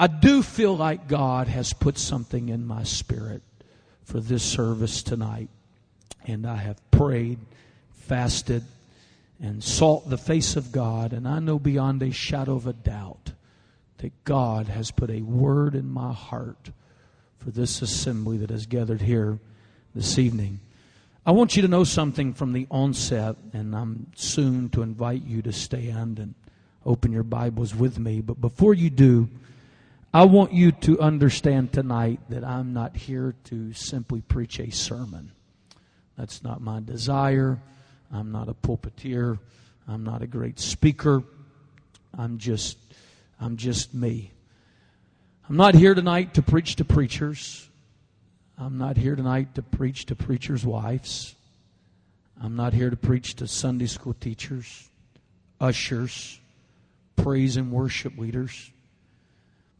I do feel like God has put something in my spirit for this service tonight. And I have prayed, fasted, and sought the face of God. And I know beyond a shadow of a doubt that God has put a word in my heart for this assembly that has gathered here this evening. I want you to know something from the onset, and I'm soon to invite you to stand and open your Bibles with me. But before you do, I want you to understand tonight that I'm not here to simply preach a sermon. That's not my desire. I'm not a pulpiteer. I'm not a great speaker. I'm just I'm just me. I'm not here tonight to preach to preachers. I'm not here tonight to preach to preachers' wives. I'm not here to preach to Sunday school teachers, ushers, praise and worship leaders.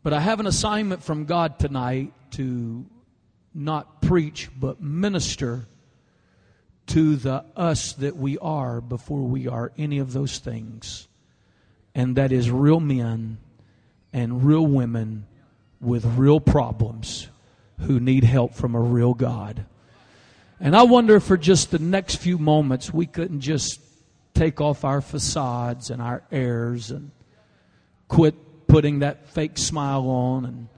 But I have an assignment from God tonight to not preach, but minister to the us that we are before we are any of those things. And that is real men and real women with real problems who need help from a real God. And I wonder if for just the next few moments we couldn't just take off our facades and our airs and quit putting that fake smile on and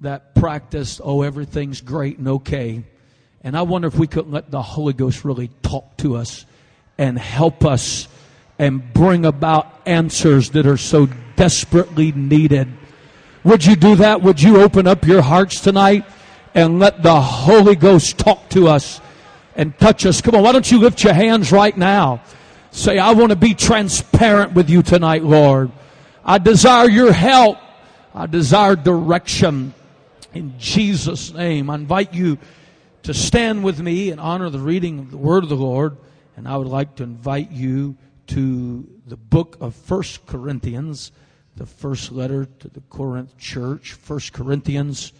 that practice, oh, everything's great and okay. And I wonder if we couldn't let the Holy Ghost really talk to us and help us and bring about answers that are so desperately needed. Would you do that? Would you open up your hearts tonight and let the Holy Ghost talk to us and touch us? Come on, why don't you lift your hands right now? Say, I want to be transparent with you tonight, Lord. I desire your help. I desire direction. In Jesus' name, I invite you to stand with me and honor the reading of the Word of the Lord. And I would like to invite you to the book of First Corinthians, the first letter to the Corinth church, First Corinthians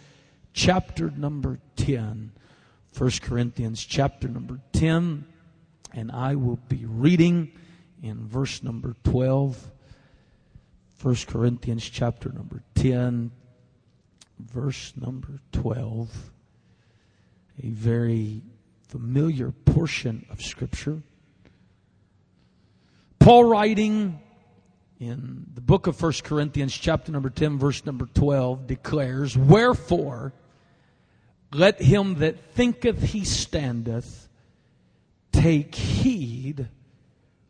chapter number 10. 1 Corinthians chapter number 10. And I will be reading in verse number 12. 1 Corinthians chapter number 10, verse number 12. A very familiar portion of Scripture. Paul writing in the book of 1 Corinthians, chapter number 10, verse number 12, declares, Wherefore, let him that thinketh he standeth take heed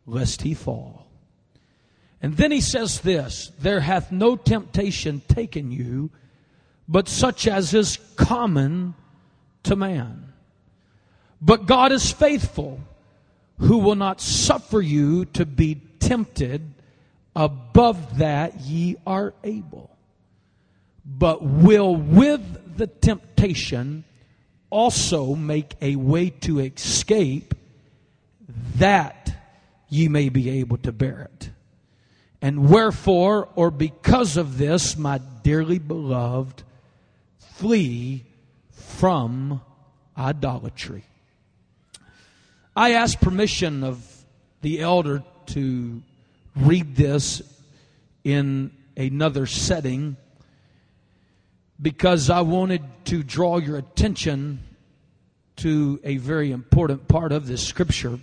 lest he fall. And then he says this There hath no temptation taken you, but such as is common to man. But God is faithful, who will not suffer you to be tempted above that ye are able, but will with the temptation also make a way to escape that ye may be able to bear it. And wherefore, or because of this, my dearly beloved, flee from idolatry. I asked permission of the elder to read this in another setting because I wanted to draw your attention to a very important part of this scripture.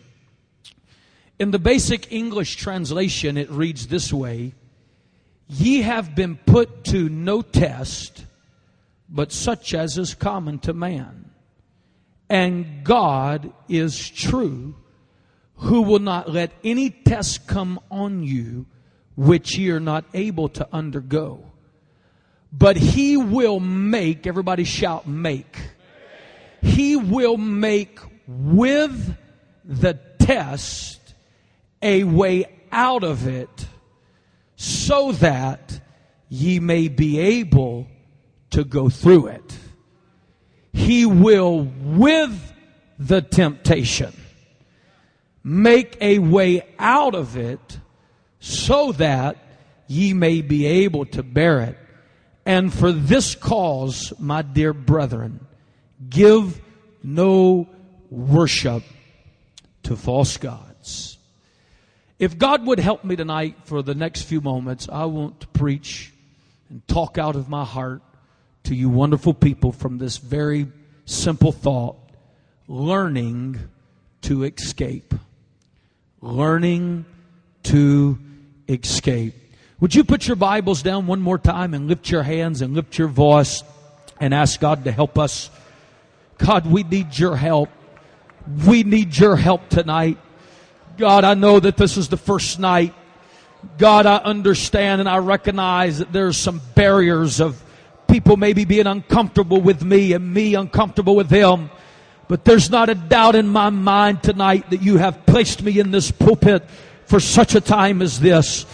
In the basic English translation, it reads this way Ye have been put to no test, but such as is common to man. And God is true, who will not let any test come on you which ye are not able to undergo. But he will make, everybody shout, make. He will make with the test a way out of it so that ye may be able to go through it. He will, with the temptation, make a way out of it so that ye may be able to bear it. And for this cause, my dear brethren, give no worship to false gods. If God would help me tonight for the next few moments, I want to preach and talk out of my heart to you wonderful people from this very simple thought learning to escape. Learning to escape. Would you put your Bibles down one more time and lift your hands and lift your voice and ask God to help us? God, we need your help. We need your help tonight. God, I know that this is the first night. God, I understand and I recognize that there's some barriers of people maybe being uncomfortable with me and me uncomfortable with them. But there's not a doubt in my mind tonight that you have placed me in this pulpit for such a time as this.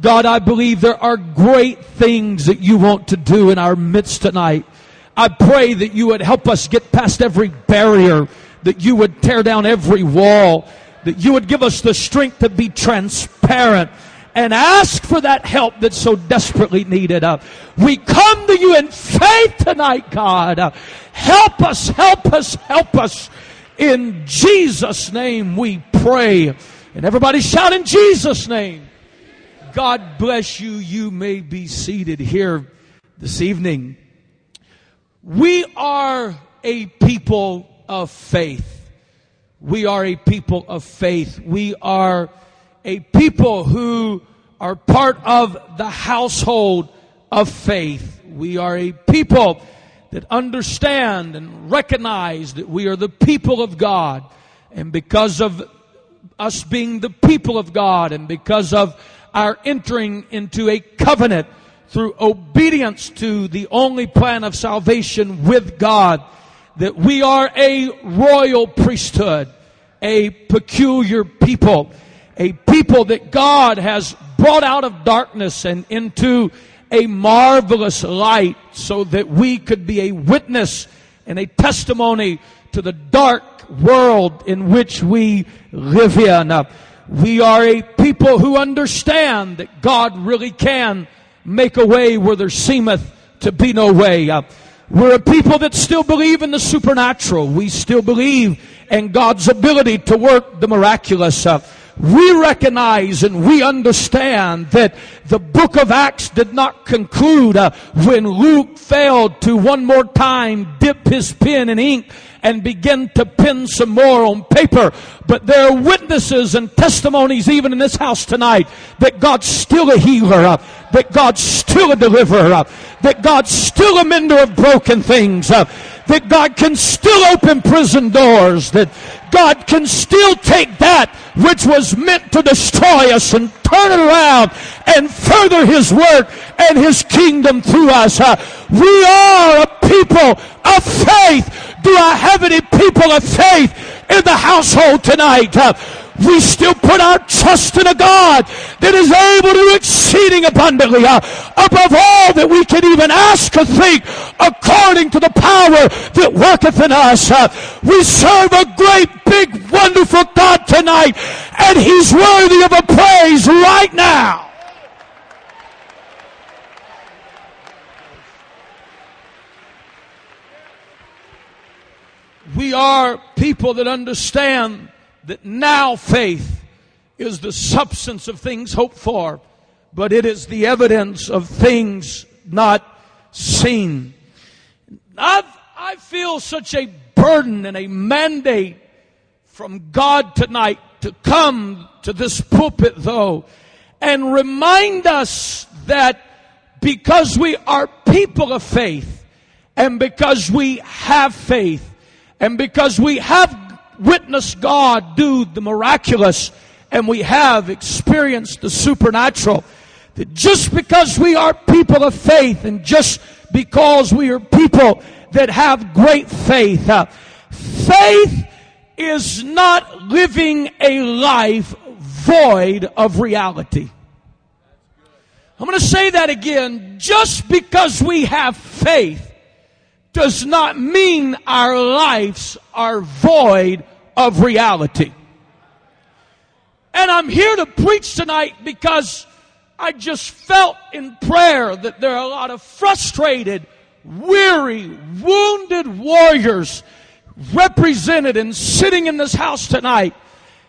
God, I believe there are great things that you want to do in our midst tonight. I pray that you would help us get past every barrier, that you would tear down every wall, that you would give us the strength to be transparent and ask for that help that's so desperately needed. Uh, we come to you in faith tonight, God. Uh, help us, help us, help us. In Jesus' name we pray. And everybody shout in Jesus' name. God bless you. You may be seated here this evening. We are a people of faith. We are a people of faith. We are a people who are part of the household of faith. We are a people that understand and recognize that we are the people of God. And because of us being the people of God and because of our entering into a covenant through obedience to the only plan of salvation with God, that we are a royal priesthood, a peculiar people, a people that God has brought out of darkness and into a marvelous light so that we could be a witness and a testimony to the dark world in which we live in. Uh, we are a people who understand that God really can make a way where there seemeth to be no way. Uh, we're a people that still believe in the supernatural. We still believe in God's ability to work the miraculous. We recognize and we understand that the book of Acts did not conclude uh, when Luke failed to one more time dip his pen in ink and begin to pen some more on paper. But there are witnesses and testimonies even in this house tonight that God's still a healer, uh, that God's still a deliverer, uh, that God's still a mender of broken things, uh, that God can still open prison doors, that God can still take that which was meant to destroy us and turn it around and further His work and His kingdom through us. Uh, we are a people of faith. Do I have any people of faith in the household tonight? Uh, we still put our trust in a God that is able to do exceeding abundantly uh, above all that we can even ask or think according to the power that worketh in us. Uh, we serve a great, big, wonderful God tonight and He's worthy of a praise right now. We are people that understand that now faith is the substance of things hoped for, but it is the evidence of things not seen. I've, I feel such a burden and a mandate from God tonight to come to this pulpit though and remind us that because we are people of faith and because we have faith and because we have witnessed God do the miraculous and we have experienced the supernatural, that just because we are people of faith and just because we are people that have great faith, uh, faith is not living a life void of reality. I'm going to say that again. Just because we have faith does not mean our lives are void of reality. And I'm here to preach tonight because I just felt in prayer that there are a lot of frustrated, weary, wounded warriors represented and sitting in this house tonight.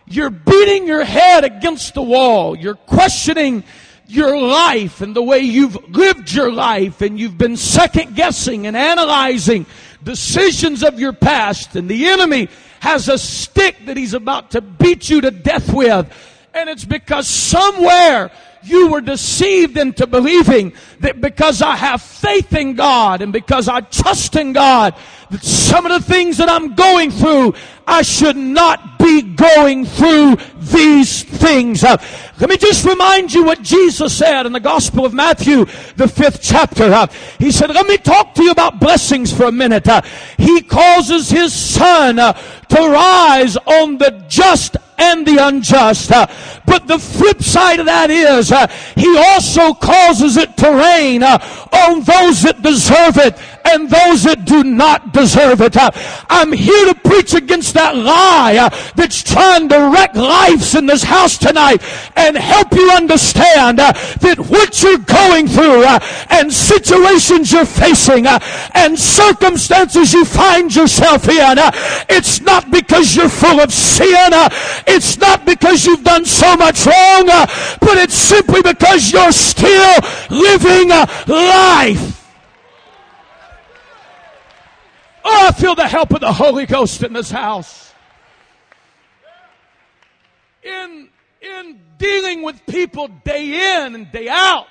You're beating your head against the wall. You're questioning your life and the way you've lived your life and you've been second guessing and analyzing decisions of your past and the enemy has a stick that he's about to beat you to death with. And it's because somewhere you were deceived into believing that because I have faith in God and because I trust in God, that some of the things that I'm going through, I should not be going through these things. Uh, let me just remind you what Jesus said in the Gospel of Matthew, the fifth chapter. Uh, he said, let me talk to you about blessings for a minute. Uh, he causes his sun uh, to rise on the just and the unjust. Uh, but the flip side of that is, uh, he also causes it to rain on those that deserve it and those that do not deserve it. Uh, I'm here to preach against that lie uh, that's trying to wreck lives in this house tonight and help you understand uh, that what you're going through and situations you're facing and circumstances you find yourself in, it's not because you're full of sin. It's not because you've done so much wrong, uh, but it's simply because you're still living uh, life. Oh, I feel the help of the Holy Ghost in this house. In, in dealing with people day in and day out,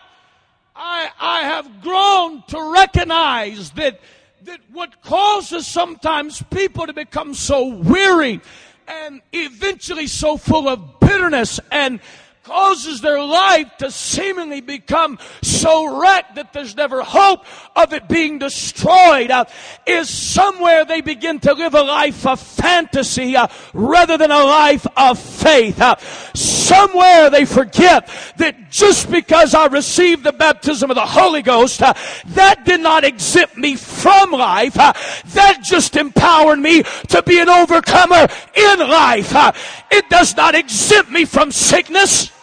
I, I have grown to recognize that, that what causes sometimes people to become so weary and eventually so full of bitterness and causes their life to seemingly become so wrecked that there's never hope of it being destroyed uh, is somewhere they begin to live a life of fantasy uh, rather than a life of faith. Uh, somewhere they forget that just because I received the baptism of the Holy Ghost, uh, that did not exempt me from life. Uh, that just empowered me to be an overcomer in life. Uh, it does not exempt me from sickness.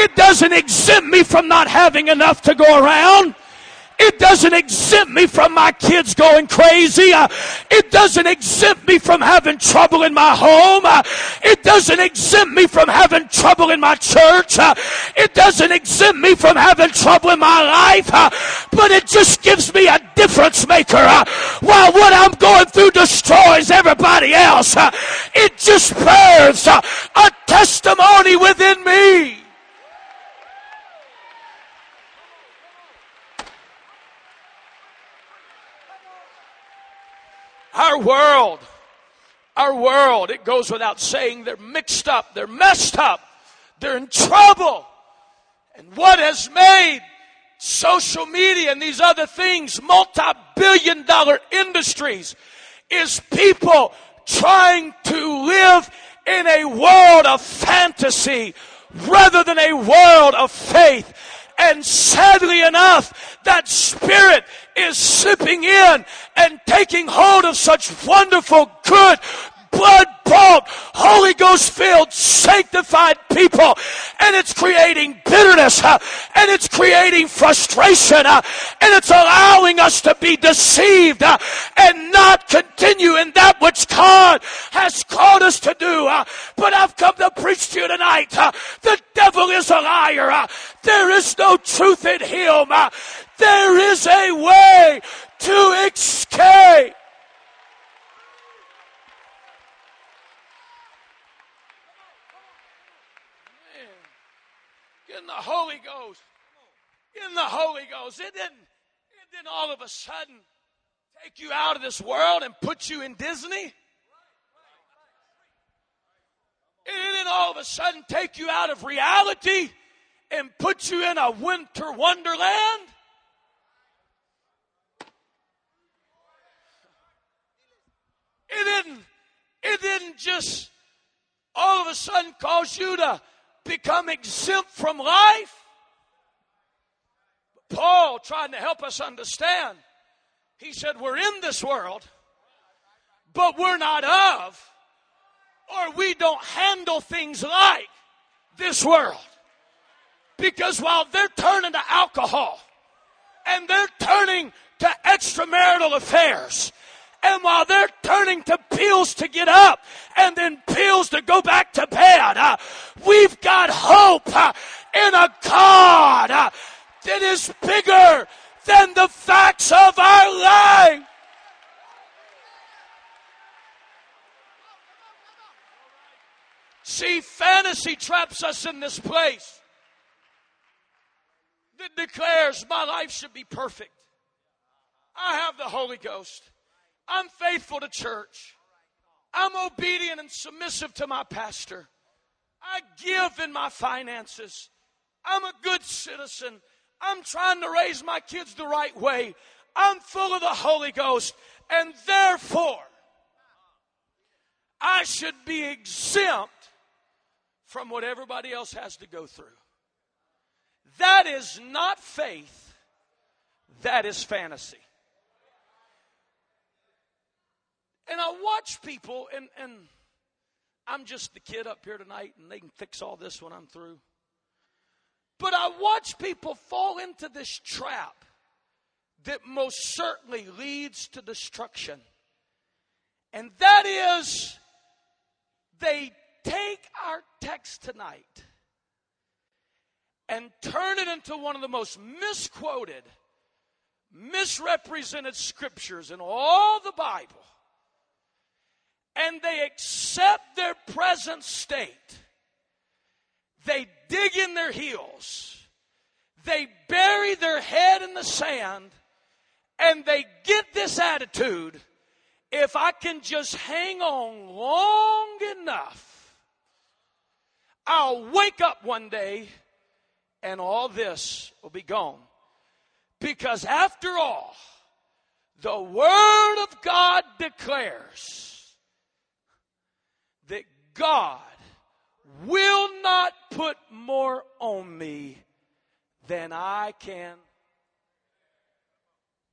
It doesn't exempt me from not having enough to go around. It doesn't exempt me from my kids going crazy. Uh, it doesn't exempt me from having trouble in my home. Uh, it doesn't exempt me from having trouble in my church. Uh, it doesn't exempt me from having trouble in my life. But it just gives me a difference maker. While what I'm going through destroys everybody else, it just births a testimony within me. Our world, our world, it goes without saying, they're mixed up, they're messed up, they're in trouble. And what has made social media and these other things multi billion dollar industries is people trying to live in a world of fantasy rather than a world of faith. And sadly enough, that spirit is slipping in and taking hold of such wonderful, good, blood bought, Holy Ghost filled, sanctified people. And it's creating bitterness, uh, and it's creating frustration, uh, and it's allowing us to be deceived uh, and not continue in that which God has called us to do. But I've come to preach to you tonight. The devil is a liar. There is no truth in him. There is a way to escape. In the Holy Ghost. In the Holy Ghost. It didn't, it didn't all of a sudden take you out of this world and put you in Disney. It didn't all of a sudden take you out of reality and put you in a winter wonderland. It didn't, it didn't just all of a sudden cause you to become exempt from life. Paul, trying to help us understand, he said, We're in this world, but we're not of, or we don't handle things like this world. Because while they're turning to alcohol and they're turning to extramarital affairs And while they're turning to pills to get up and then pills to go back to bed, uh, we've got hope uh, in a God uh, that is bigger than the facts of our life. See, fantasy traps us in this place that declares my life should be perfect. I have the Holy Ghost. I'm faithful to church. I'm obedient and submissive to my pastor. I give in my finances. I'm a good citizen. I'm trying to raise my kids the right way. I'm full of the Holy Ghost. And therefore, I should be exempt from what everybody else has to go through. That is not faith, that is fantasy. And I watch people, and, and I'm just the kid up here tonight, and they can fix all this when I'm through. But I watch people fall into this trap that most certainly leads to destruction. And that is, they take our text tonight and turn it into one of the most misquoted, misrepresented scriptures in all the Bible and they accept their present state. They dig in their heels. They bury their head in the sand and they get this attitude if I can just hang on long enough, I'll wake up one day and all this will be gone. Because after all, the Word of God declares God will not put more on me than I can.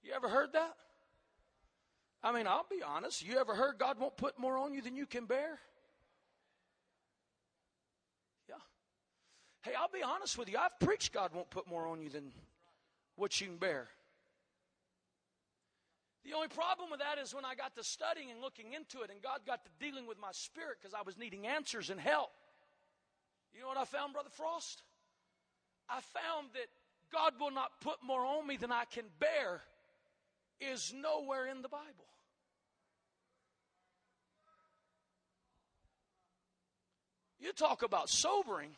You ever heard that? I mean, I'll be honest. You ever heard God won't put more on you than you can bear? Yeah. Hey, I'll be honest with you. I've preached God won't put more on you than what you can bear. The only problem with that is when I got to studying and looking into it, and God got to dealing with my spirit because I was needing answers and help. You know what I found, Brother Frost? I found that God will not put more on me than I can bear is nowhere in the Bible. You talk about sobering.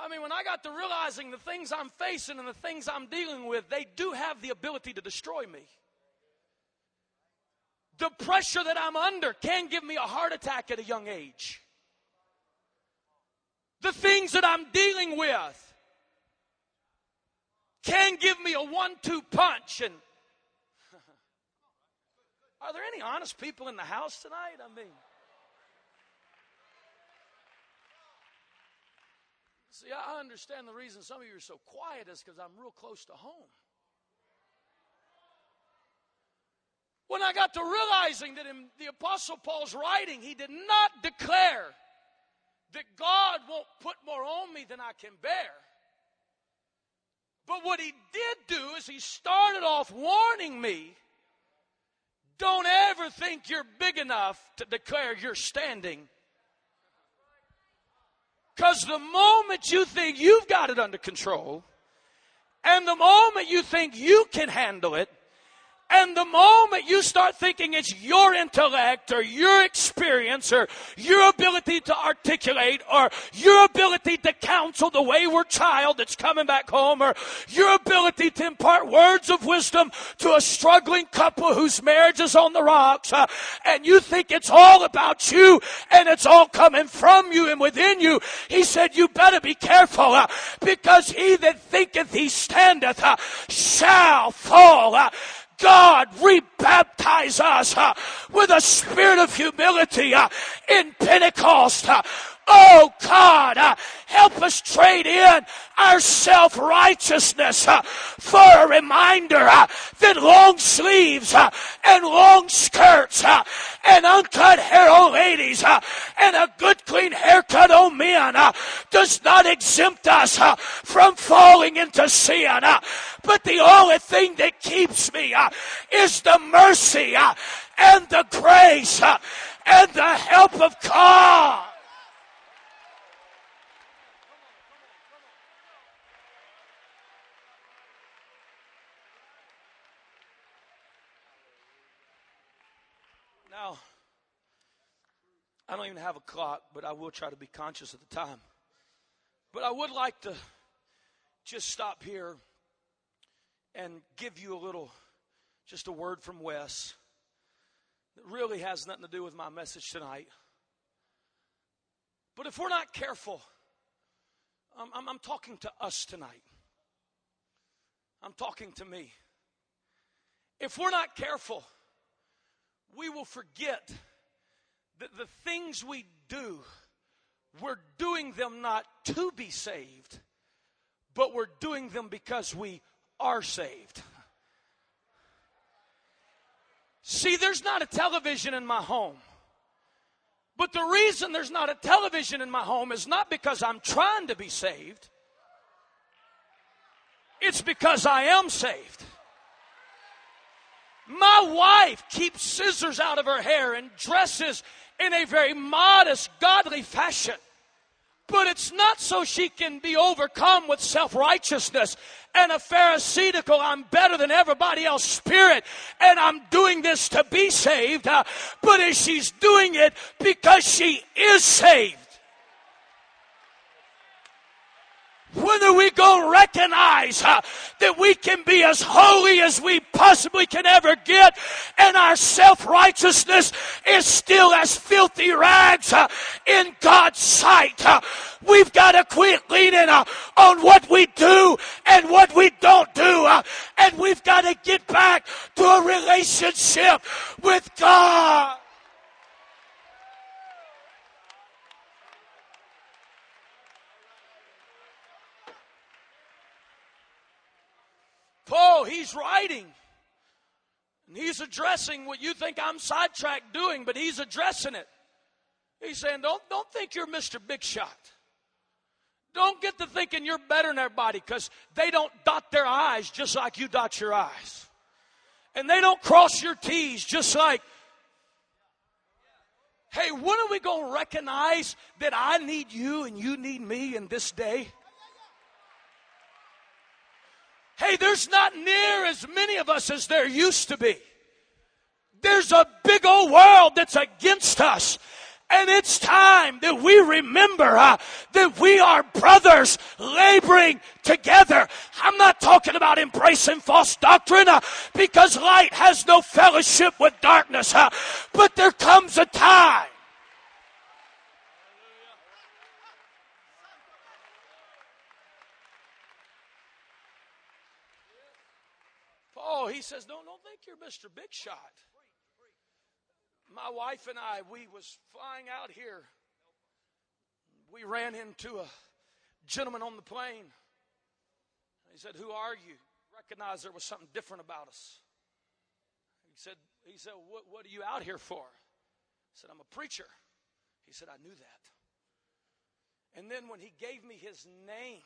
I mean, when I got to realizing the things I'm facing and the things I'm dealing with, they do have the ability to destroy me. The pressure that I'm under can give me a heart attack at a young age. The things that I'm dealing with can give me a one two punch. And are there any honest people in the house tonight? I mean, See, I understand the reason some of you are so quiet is because I'm real close to home. When I got to realizing that in the Apostle Paul's writing, he did not declare that God won't put more on me than I can bear. But what he did do is he started off warning me don't ever think you're big enough to declare you're standing because the moment you think you've got it under control, and the moment you think you can handle it, and the moment you start thinking it's your intellect or your experience or your ability to articulate or your ability to counsel the wayward child that's coming back home or your ability to impart words of wisdom to a struggling couple whose marriage is on the rocks, uh, and you think it's all about you and it's all coming from you and within you, he said, You better be careful uh, because he that thinketh he standeth uh, shall fall. God rebaptize us uh, with a spirit of humility uh, in Pentecost. Uh, Oh God, uh, help us trade in our self righteousness uh, for a reminder uh, that long sleeves and long skirts and uncut hair old ladies uh, and a good clean haircut old men does not exempt us uh, from falling into sin. Uh. but the only thing that keeps me uh, is the mercy and the grace and the help of God. Now, I don't even have a clock, but I will try to be conscious of the time. But I would like to just stop here and give you a little, just a word from Wes that really has nothing to do with my message tonight. But if we're not careful, I'm, I'm, I'm talking to us tonight. I'm talking to me. If we're not careful, we will forget that the things we do, we're doing them not to be saved, but we're doing them because we are saved. See, there's not a television in my home. But the reason there's not a television in my home is not because I'm trying to be saved. It's because I am saved. My wife keeps scissors out of her hair and dresses in a very modest, godly fashion. But it's not so she can be overcome with self righteousness and a Pharisaical, I'm better than everybody else spirit, and I'm doing this to be saved, uh, but as she's doing it because she is saved. When are we going to recognize uh, that we can be as holy as we possibly can ever get and our self-righteousness is still as filthy rags uh, in God's sight? Uh, we've got to quit leaning uh, on what we do and what we don't do. Uh, and we've got to get back to a relationship with God. Paul, he's writing. And he's addressing what you think I'm sidetracked doing, but he's addressing it. He's saying, don't, don't think you're Mr. Big Shot. Don't get to thinking you're better than everybody because they don't dot their I's just like you dot your I's. And they don't cross your T's just like, hey, when are we going to recognize that I need you and you need me in this day? Hey, there's not near as many of us as there used to be. There's a big old world that's against us. And it's time that we remember uh, that we are brothers laboring together. I'm not talking about embracing false doctrine uh, because light has no fellowship with darkness. Uh, but there comes a time Oh, he says, don't, don't think you're Mr. Big Shot. My wife and I, we was flying out here. We ran into a gentleman on the plane. He said, Who are you? Recognized there was something different about us. He said, he said what, what are you out here for? I said, I'm a preacher. He said, I knew that. And then when he gave me his name,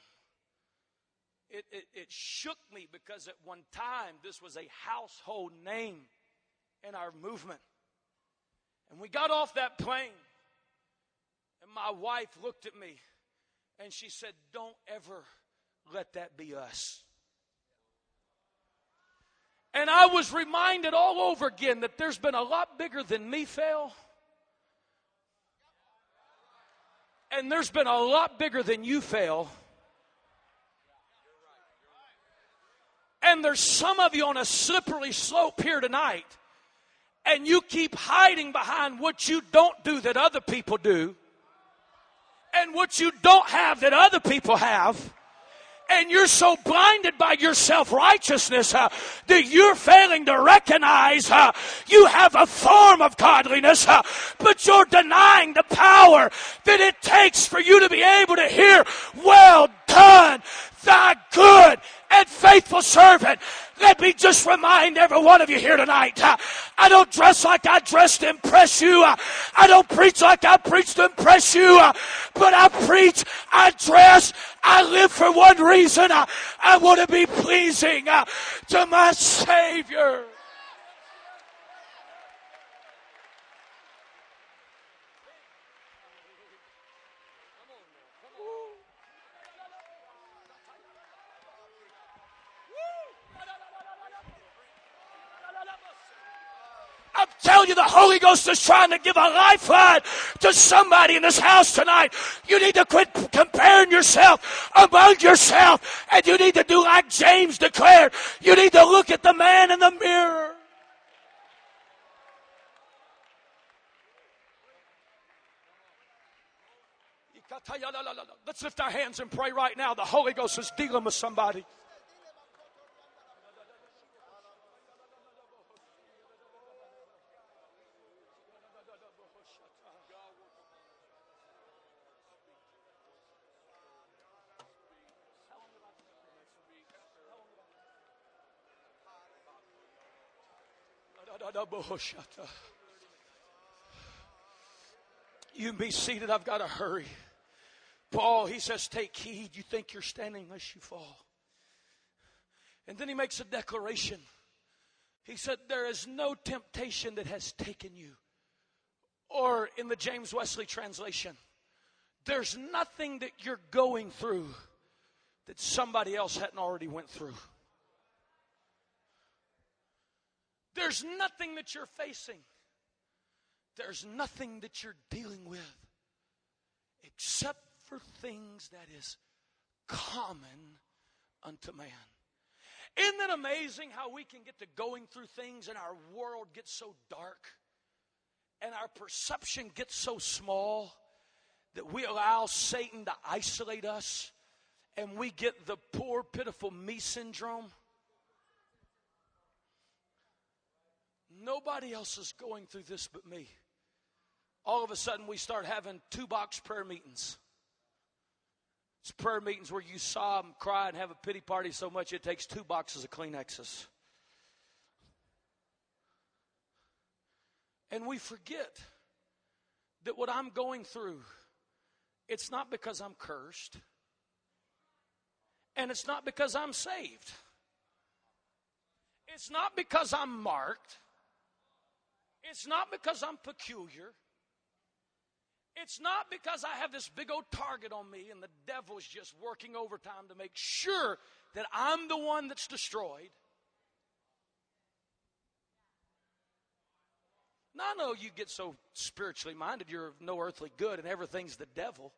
it, it, it shook me because at one time this was a household name in our movement. And we got off that plane, and my wife looked at me and she said, Don't ever let that be us. And I was reminded all over again that there's been a lot bigger than me fail. And there's been a lot bigger than you fail. And there's some of you on a slippery slope here tonight, and you keep hiding behind what you don't do that other people do, and what you don't have that other people have. and you're so blinded by your self-righteousness uh, that you're failing to recognize uh, you have a form of godliness, uh, but you're denying the power that it takes for you to be able to hear, well done, thy good and faithful servant. Let me just remind every one of you here tonight. Uh, I don't dress like I dress to impress you. Uh, I don't preach like I preach to impress you. Uh, but I preach, I dress, I live for one reason. I want to be pleasing to my Savior. I'm telling you, the Holy Ghost is trying to give a lifeline to somebody in this house tonight. You need to quit comparing yourself among yourself, and you need to do like James declared. You need to look at the man in the mirror. Let's lift our hands and pray right now. The Holy Ghost is dealing with somebody. Oh, you can be seated. I've got to hurry. Paul, he says, Take heed. You think you're standing unless you fall. And then he makes a declaration. He said, There is no temptation that has taken you. Or in the James Wesley translation, there's nothing that you're going through that somebody else hadn't already went through. There's nothing that you're facing. There's nothing that you're dealing with except for things that is common unto man. Isn't it amazing how we can get to going through things and our world gets so dark and our perception gets so small that we allow Satan to isolate us and we get the poor, pitiful me syndrome? Nobody else is going through this but me. All of a sudden, we start having two box prayer meetings. It's prayer meetings where you sob and cry and have a pity party so much it takes two boxes of Kleenexes. And we forget that what I'm going through, it's not because I'm cursed, and it's not because I'm saved. It's not because I'm marked. It's not because I'm peculiar. It's not because I have this big old target on me and the devil's just working overtime to make sure that I'm the one that's destroyed. Now, I know you get so spiritually minded, you're of no earthly good and everything's the devil.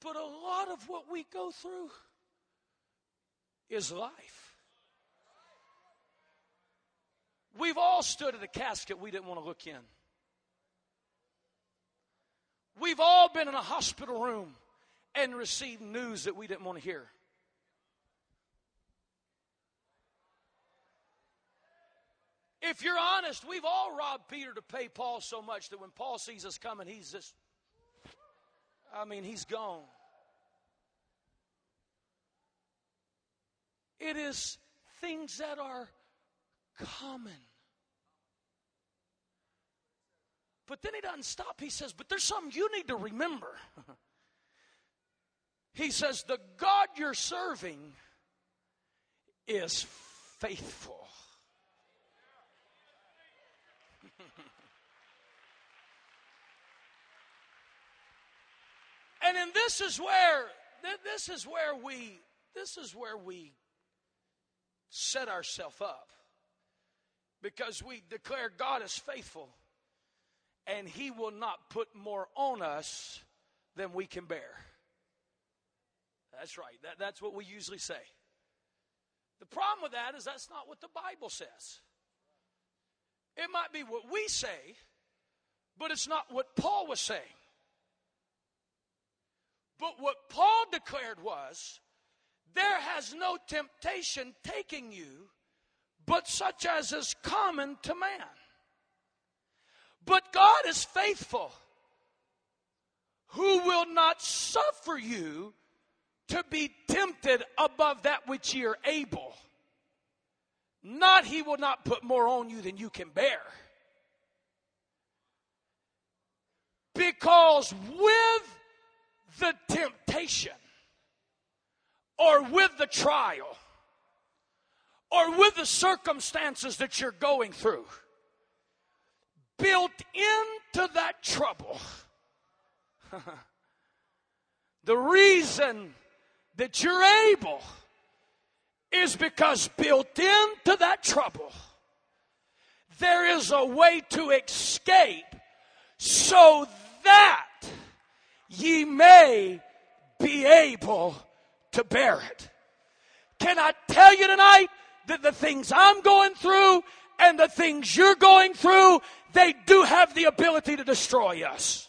But a lot of what we go through is life. We've all stood at a casket we didn't want to look in. We've all been in a hospital room and received news that we didn't want to hear. If you're honest, we've all robbed Peter to pay Paul so much that when Paul sees us coming, he's just, I mean, he's gone. It is things that are common. But then he doesn't stop. He says, But there's something you need to remember. he says, The God you're serving is faithful. and then this is where this is where we this is where we set ourselves up because we declare God is faithful and He will not put more on us than we can bear. That's right. That, that's what we usually say. The problem with that is that's not what the Bible says. It might be what we say, but it's not what Paul was saying. But what Paul declared was, There has no temptation taking you, but such as is common to man. But God is faithful, who will not suffer you to be tempted above that which ye are able. Not he will not put more on you than you can bear. Because with the temptation, or with the trial, or with the circumstances that you're going through, built into that trouble, the reason that you're able is because built into that trouble, there is a way to escape so that ye may be able to bear it. Can I tell you tonight that the things I'm going through and the things you're going through, they do have the ability to destroy us.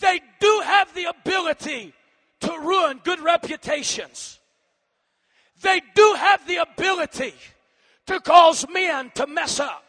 They do have the ability to ruin good reputations. They do have the ability to cause men to mess up.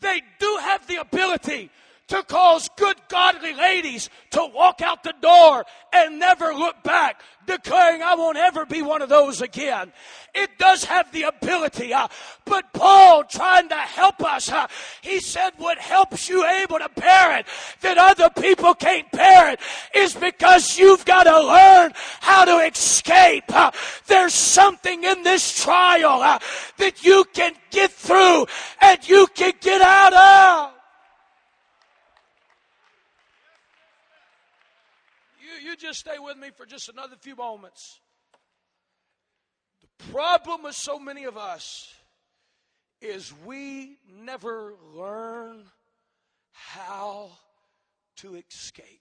They do have the ability to cause good godly ladies to walk out the door and never look back, declaring, I won't ever be one of those again. It does have the ability, uh, but Paul trying to help us, uh, he said what helps you able to bear it, that other people can't bear it, is because you've got to learn how to escape. Uh, there's something in this trial uh, that you can get through and you can get out of. You just stay with me for just another few moments. The problem with so many of us is we never learn how to escape.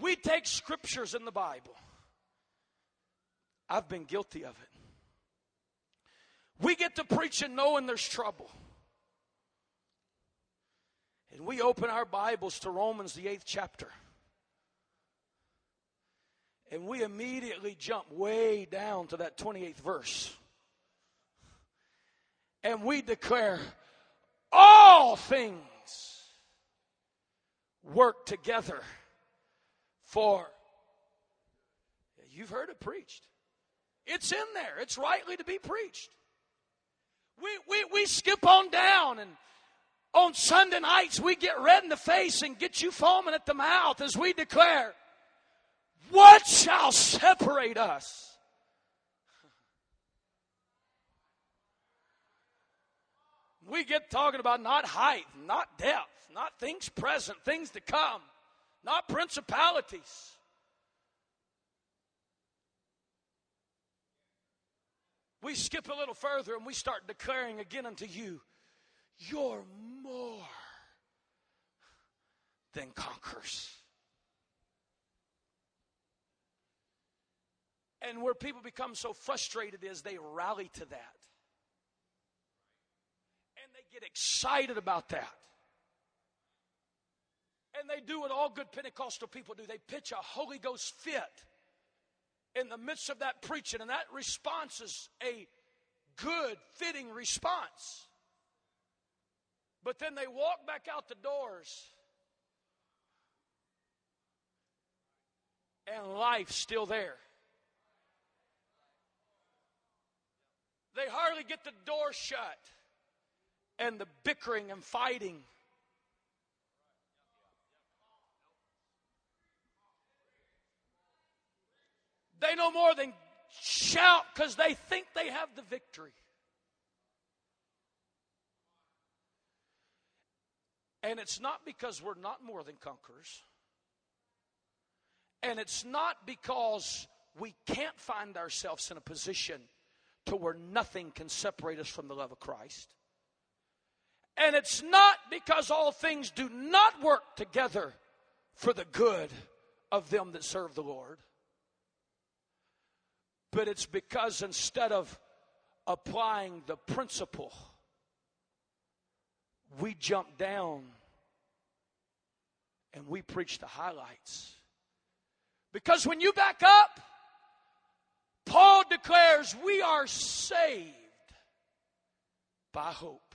We take scriptures in the Bible. I've been guilty of it. We get to preaching knowing there's trouble. And we open our Bibles to Romans, the eighth chapter. And we immediately jump way down to that 28th verse. And we declare, all things work together for. You've heard it preached. It's in there. It's rightly to be preached. We, we, we skip on down and on Sunday nights, we get red in the face and get you foaming at the mouth as we declare, What shall separate us? We get talking about not height, not depth, not things present, things to come, not principalities. We skip a little further and we start declaring again unto you you're more than conquerors. And where people become so frustrated is they rally to that. And they get excited about that. And they do what all good Pentecostal people do they pitch a Holy Ghost fit in the midst of that preaching. And that response is a good, fitting response. But then they walk back out the doors, and life's still there. They hardly get the door shut, and the bickering and fighting. They no more than shout because they think they have the victory. And it's not because we're not more than conquerors. And it's not because we can't find ourselves in a position to where nothing can separate us from the love of Christ. And it's not because all things do not work together for the good of them that serve the Lord. But it's because instead of applying the principle we jump down and we preach the highlights. Because when you back up, Paul declares we are saved by hope.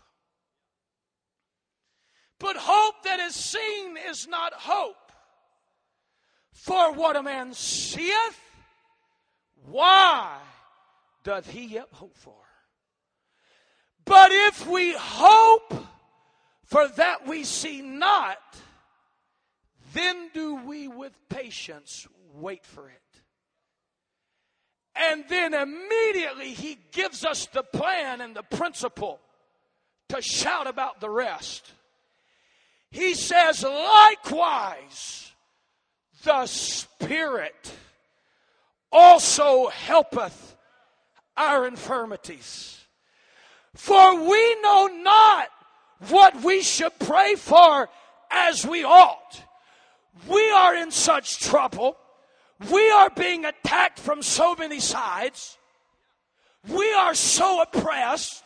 But hope that is seen is not hope. For what a man seeth, why doth he yet hope for? But if we hope for that we see not, then do we with patience wait for it. And then immediately he gives us the plan and the principle to shout about the rest. He says, likewise, the Spirit also helpeth our infirmities. For we know not what we should pray for as we ought. We are in such trouble. We are being attacked from so many sides. We are so oppressed.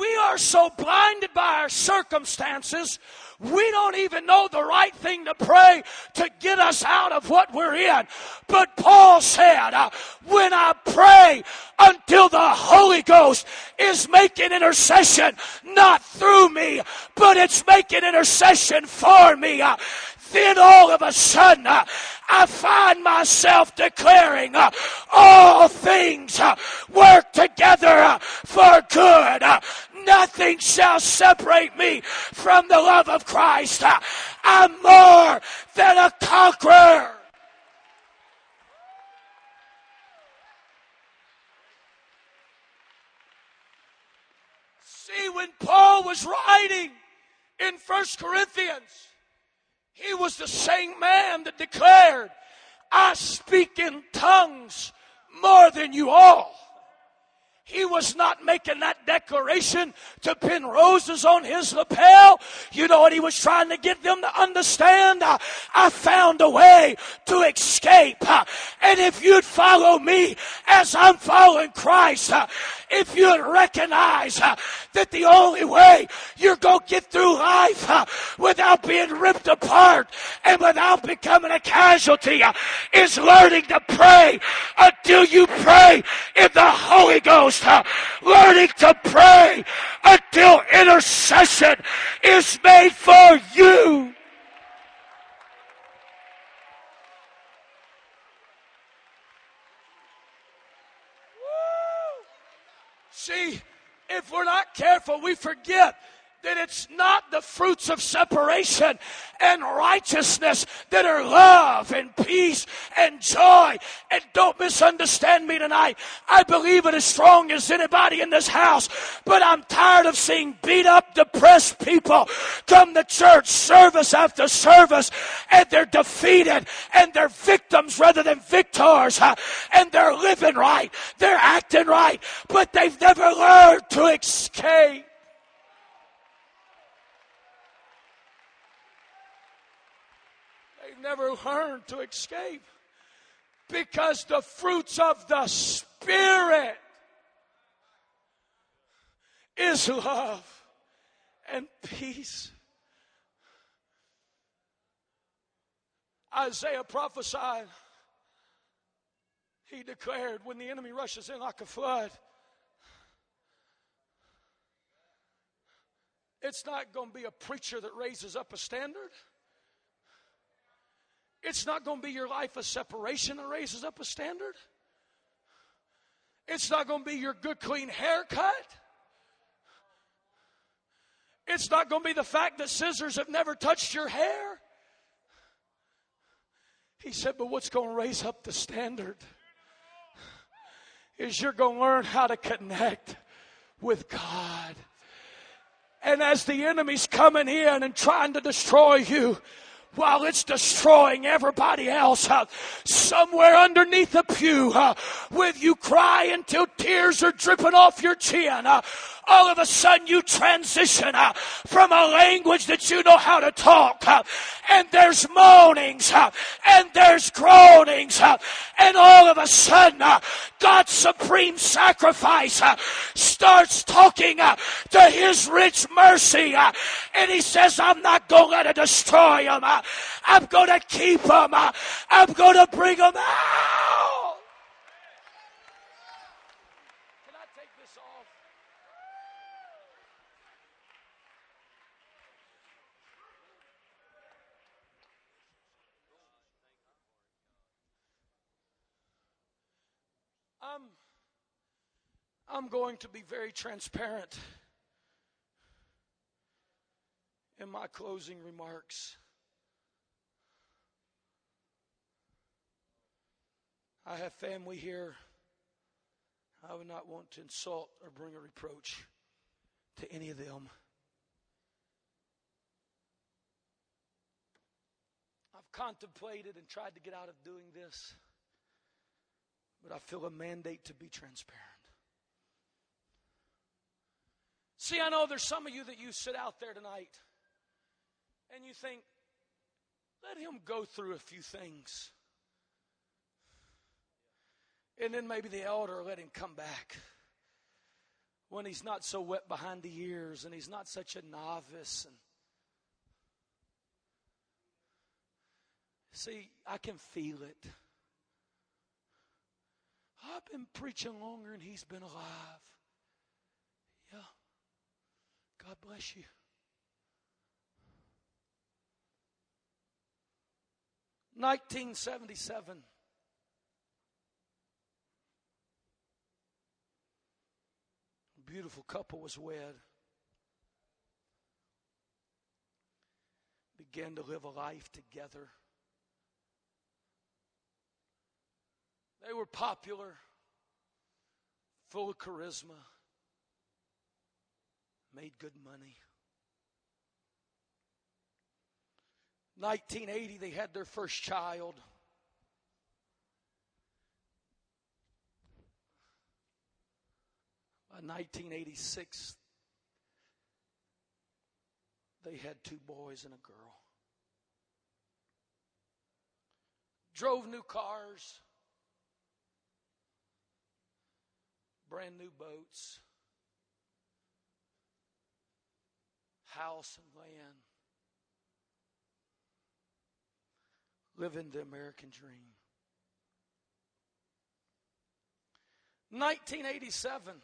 We are so blinded by our circumstances. We don't even know the right thing to pray to get us out of what we're in. But Paul said, uh, when I pray until the Holy Ghost is making intercession, not through me, but it's making intercession for me. Uh, then all of a sudden, uh, I find myself declaring uh, all things uh, work together for good. Nothing shall separate me from the love of Christ. I'm more than a conqueror. See, when Paul was writing in First Corinthians, he was the same man that declared, I speak in tongues more than you all. He was not making that declaration to pin roses on his lapel. You know what he was trying to get them to understand? I, I found a way to escape. Uh, and if you'd follow me as I'm following Christ, uh, if you'd recognize that the only way you're going to get through life without being ripped apart and without becoming a casualty is learning to pray until you pray in the Holy Ghost Uh, learning to pray until intercession is made for you. See, if we're not careful, we forget that it's not the fruits of separation and righteousness that are love and peace and joy. And don't misunderstand me tonight. I believe it as strong as anybody in this house, but I'm tired of seeing beat up, depressed people come to church service after service and they're defeated and they're victims rather than victors and they're living right. They're acting right, but they've never learned to escape. Never learned to escape because the fruits of the Spirit is love and peace. Isaiah prophesied, he declared, when the enemy rushes in like a flood, it's not going to be a preacher that raises up a standard. It's not going to be your life of separation that raises up a standard. It's not going to be your good, clean haircut. It's not going to be the fact that scissors have never touched your hair. He said, but what's going to raise up the standard is you're going to learn how to connect with God. And as the enemy's coming in and trying to destroy you, while it's destroying everybody else somewhere underneath the pew with you cry until tears are dripping off your chin. All of a sudden you transition uh, from a language that you know how to talk, uh, and there's moanings, uh, and there's groanings, uh, and all of a sudden uh, God's supreme sacrifice uh, starts talking to His rich mercy, and He says, I'm not going to destroy them. I'm going to keep them. I'm going to bring them out. I'm, I'm going to be very transparent in my closing remarks. I have family here. I would not want to insult or bring a reproach to any of them. I've contemplated and tried to get out of doing this. But I feel a mandate to be transparent. See, I know there's some of you that you sit out there tonight and you think, let him go through a few things. And then maybe the elder let him come back when he's not so wet behind the ears and he's not such a novice and see i can feel it I've been preaching longer than he's been alive. Yeah. God bless you. Nineteen seventy seven. Beautiful couple was wed. Began to live a life together. They were popular, full of charisma, made good money. 1980, they had their first child. By 1986, they had two boys and a girl. Drove new cars. Brand new boats, house and land, living the American dream. 1987,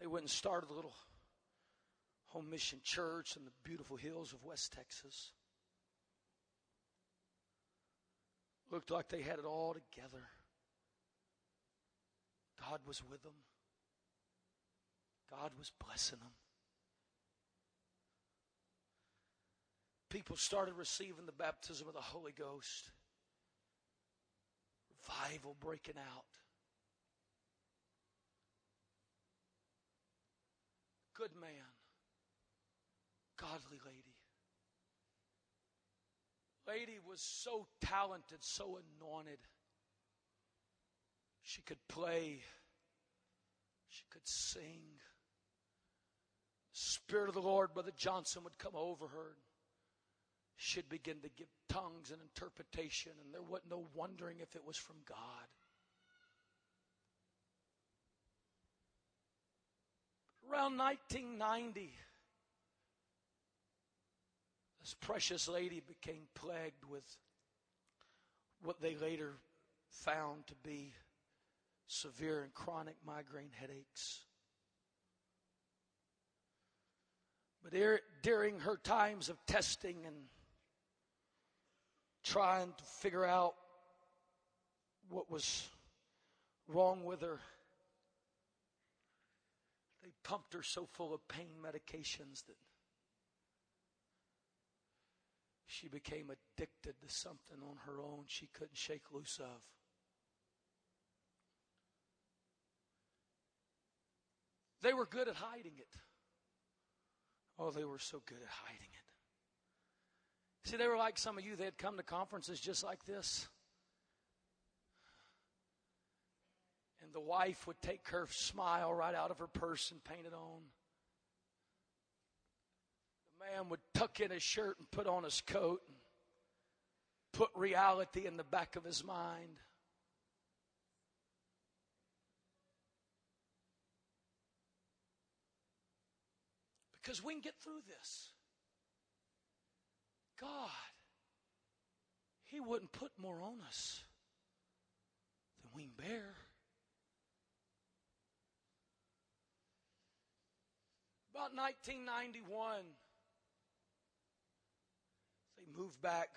they went and started a little home mission church in the beautiful hills of West Texas. Looked like they had it all together. God was with them. God was blessing them. People started receiving the baptism of the Holy Ghost. Revival breaking out. Good man. Godly lady. Lady was so talented, so anointed. She could play. She could sing. Spirit of the Lord, Brother Johnson would come over her. She'd begin to give tongues and interpretation, and there wasn't no wondering if it was from God. Around 1990, this precious lady became plagued with what they later found to be severe and chronic migraine headaches. But er, during her times of testing and trying to figure out what was wrong with her, they pumped her so full of pain medications that she became addicted to something on her own she couldn't shake loose of. They were good at hiding it. Oh, they were so good at hiding it. See, they were like some of you, they had come to conferences just like this. And the wife would take her smile right out of her purse and paint it on. The man would tuck in his shirt and put on his coat and put reality in the back of his mind. Because we can get through this. God, He wouldn't put more on us than we can bear. About 1991, they moved back.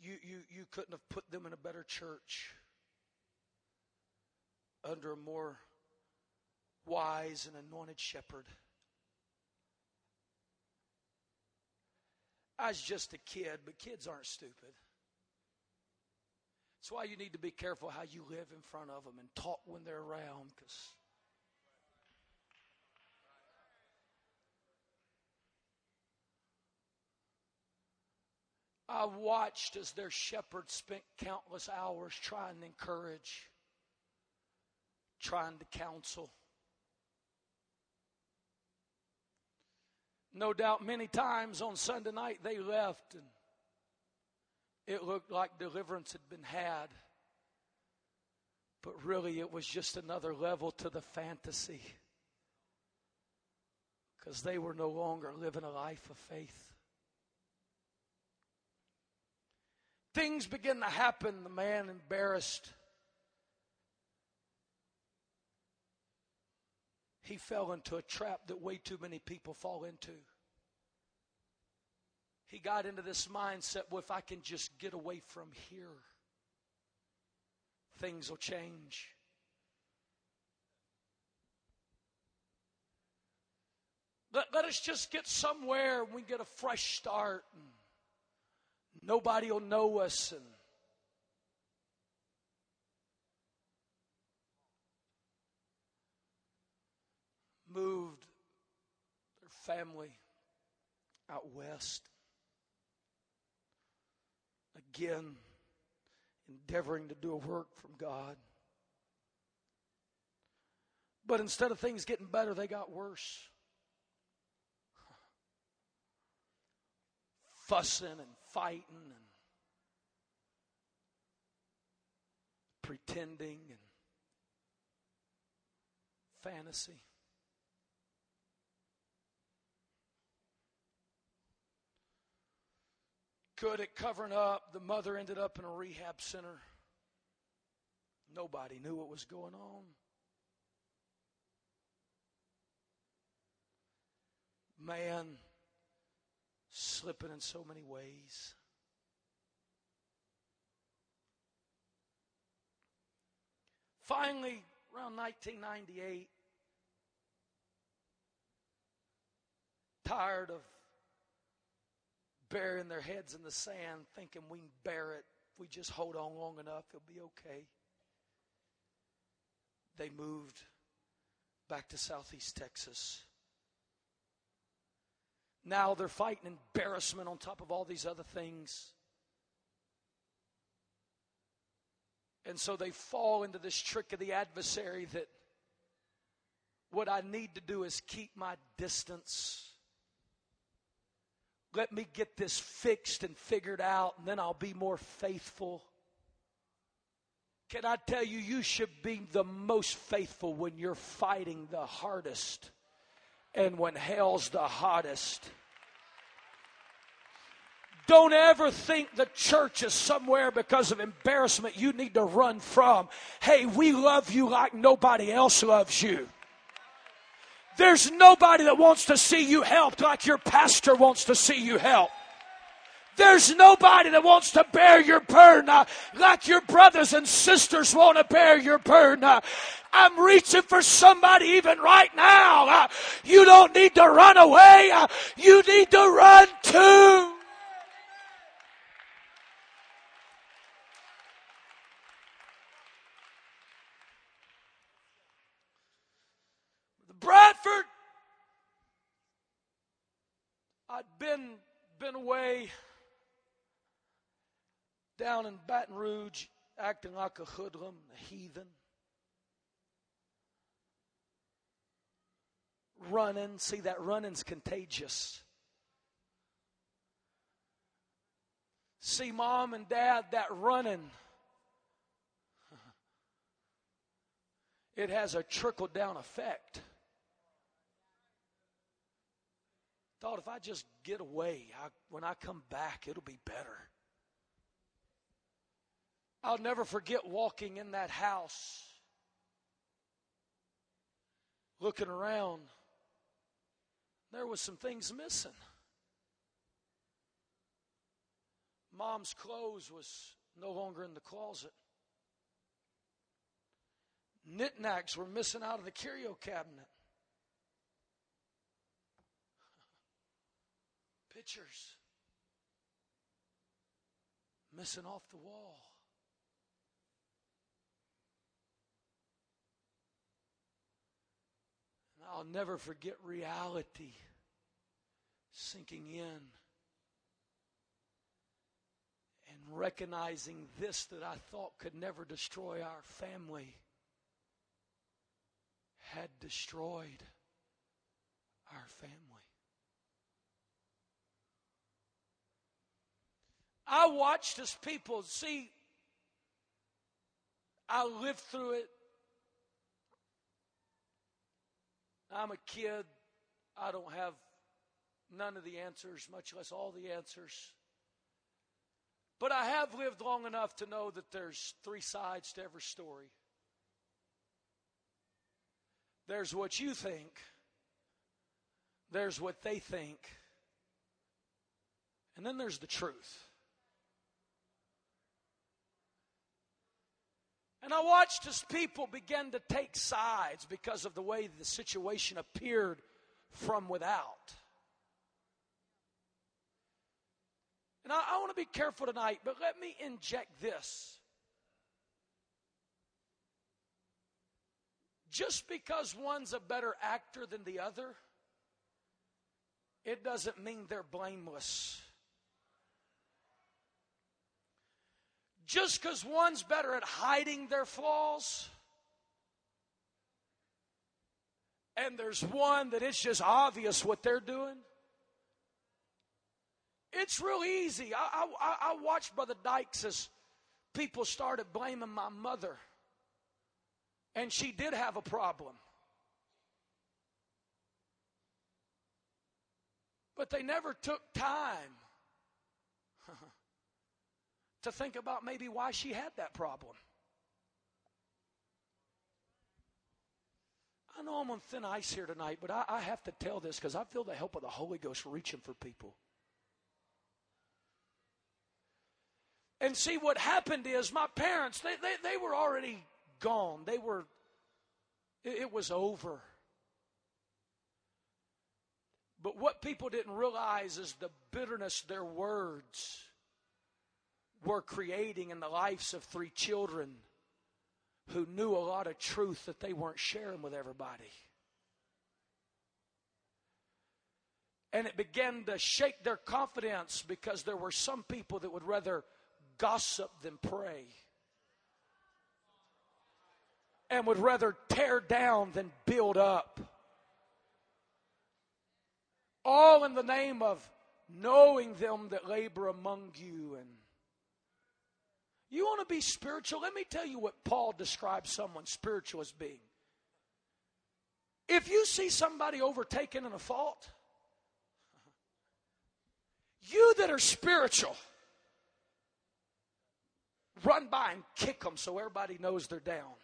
You, you, you couldn't have put them in a better church under a more wise and anointed shepherd. I was just a kid, but kids aren't stupid. That's why you need to be careful how you live in front of them and talk when they're around because. I watched as their shepherd spent countless hours trying to encourage, trying to counsel. No doubt many times on Sunday night they left and it looked like deliverance had been had. But really, it was just another level to the fantasy. Because they were no longer living a life of faith. Things begin to happen. The man, embarrassed, he fell into a trap that way too many people fall into. He got into this mindset well, if I can just get away from here, things will change. Let, let us just get somewhere and we get a fresh start. And nobody will know us and moved their family out west. Again, endeavoring to do a work from God. But instead of things getting better, they got worse. Fussing and fighting and pretending and fantasy. Good at covering up. The mother ended up in a rehab center. Nobody knew what was going on. Man, slipping in so many ways. Finally, around 1998, tired of burying their heads in the sand, thinking we can bear it. If we just hold on long enough, it'll be okay. They moved back to Southeast Texas. Now they're fighting embarrassment on top of all these other things. And so they fall into this trick of the adversary that what I need to do is keep my distance. Let me get this fixed and figured out, and then I'll be more faithful. Can I tell you, you should be the most faithful when you're fighting the hardest and when hell's the hottest. Don't ever think the church is somewhere because of embarrassment you need to run from. Hey, we love you like nobody else loves you. There's nobody that wants to see you helped like your pastor wants to see you helped. There's nobody that wants to bear your burden uh, like your brothers and sisters want to bear your burden. Uh, I'm reaching for somebody even right now. Uh, you don't need to run away. You need to run to. I'd been been away down in Baton Rouge acting like a hoodlum, a heathen. Running. See, that running's contagious. See, mom and dad, that running, it has a trickle down effect. Thought if I just get away, I, when I come back, it'll be better. I'll never forget walking in that house, looking around. There was some things missing. Mom's clothes was no longer in the closet. Knickknacks were missing out of the curio cabinet. Pictures missing off the wall. And I'll never forget reality sinking in and recognizing this that I thought could never destroy our family had destroyed our family. I watched as people see, I lived through it. I'm a kid. I don't have none of the answers, much less all the answers. But I have lived long enough to know that there's three sides to every story. There's what you think, there's what they think, and then there's the truth. And I watched as people began to take sides because of the way the situation appeared from without. And I, I want to be careful tonight, but let me inject this. Just because one's a better actor than the other, it doesn't mean they're blameless. Just because one's better at hiding their flaws, and there's one that it's just obvious what they're doing. It's real easy. I, I, I watched Brother Dykes as people started blaming my mother, and she did have a problem. But they never took time to think about maybe why she had that problem. I know I'm on thin ice here tonight, but I, I have to tell this because I feel the help of the Holy Ghost reaching for people. And see, what happened is my parents, they, they, they were already gone. They were, it, it was over. But what people didn't realize is the bitterness, their words were creating in the lives of three children who knew a lot of truth that they weren't sharing with everybody. And it began to shake their confidence because there were some people that would rather gossip than pray. And would rather tear down than build up. All in the name of knowing them that labor among you and you want to be spiritual? Let me tell you what Paul describes someone spiritual as being. If you see somebody overtaken in a fault, you that are spiritual, run by and kick them so everybody knows they're down.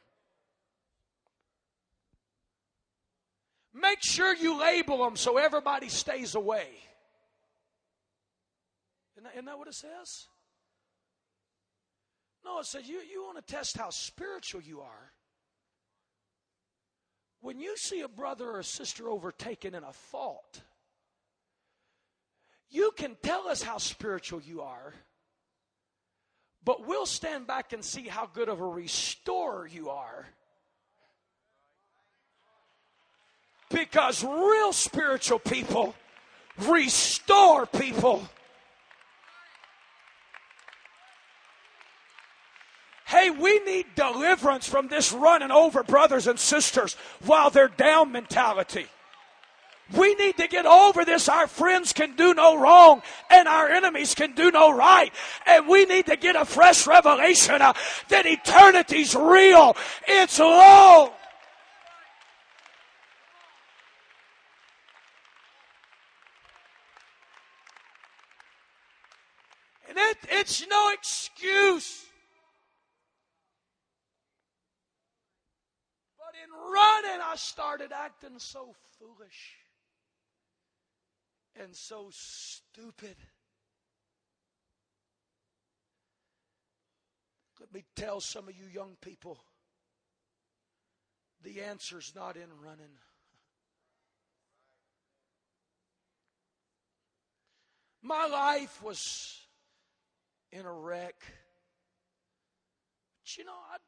Make sure you label them so everybody stays away. Isn't that, isn't that what it says? No, it says you, you want to test how spiritual you are. When you see a brother or a sister overtaken in a fault, you can tell us how spiritual you are, but we'll stand back and see how good of a restorer you are. Because real spiritual people restore people Hey, we need deliverance from this running over brothers and sisters while they're down mentality. We need to get over this. Our friends can do no wrong and our enemies can do no right. And we need to get a fresh revelation uh, that eternity's real. It's long. And it, it's no excuse. But in running, I started acting so foolish and so stupid. Let me tell some of you young people the answer's not in running. My life was in a wreck. But you know, I'd,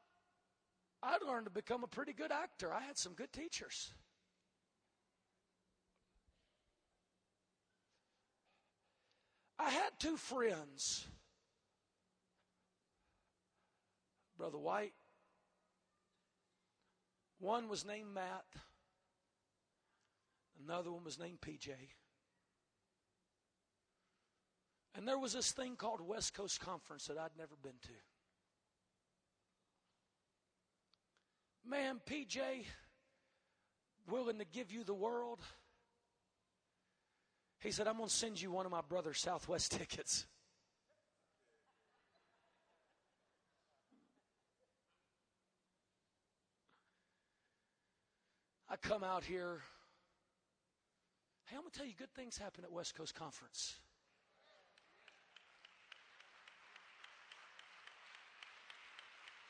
I'd learned to become a pretty good actor. I had some good teachers. I had two friends, Brother White. One was named Matt, another one was named PJ. And there was this thing called West Coast Conference that I'd never been to. Man, PJ, willing to give you the world. He said, I'm going to send you one of my brother's Southwest tickets. I come out here. Hey, I'm going to tell you good things happen at West Coast Conference.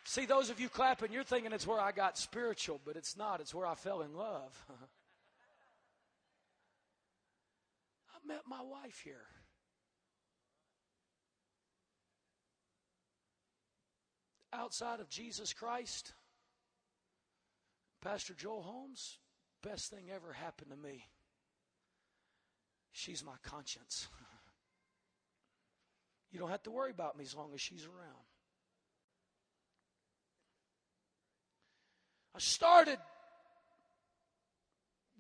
See, those of you clapping, you're thinking it's where I got spiritual, but it's not. It's where I fell in love. I met my wife here. Outside of Jesus Christ, Pastor Joel Holmes, best thing ever happened to me. She's my conscience. You don't have to worry about me as long as she's around. I started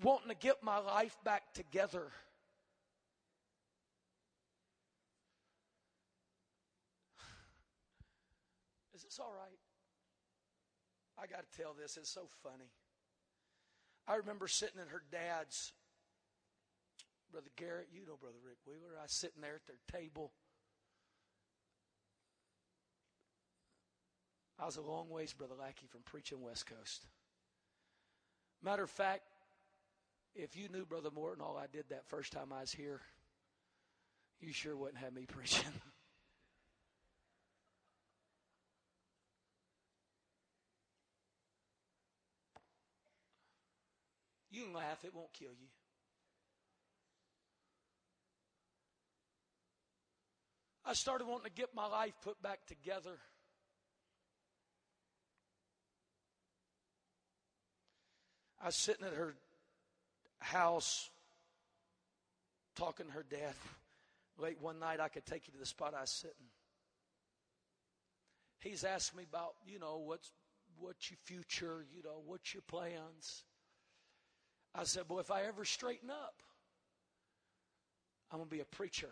wanting to get my life back together. Is this all right? I got to tell this. It's so funny. I remember sitting at her dad's, Brother Garrett, you know Brother Rick Wheeler. I was sitting there at their table. I was a long ways, Brother Lackey, from preaching West Coast. Matter of fact, if you knew Brother Morton, all I did that first time I was here, you sure wouldn't have me preaching. You can laugh, it won't kill you. I started wanting to get my life put back together. I was sitting at her house talking to her dad late one night. I could take you to the spot I was sitting. He's asked me about, you know, what's what's your future, you know, what's your plans? I said, Boy, if I ever straighten up, I'm to be a preacher.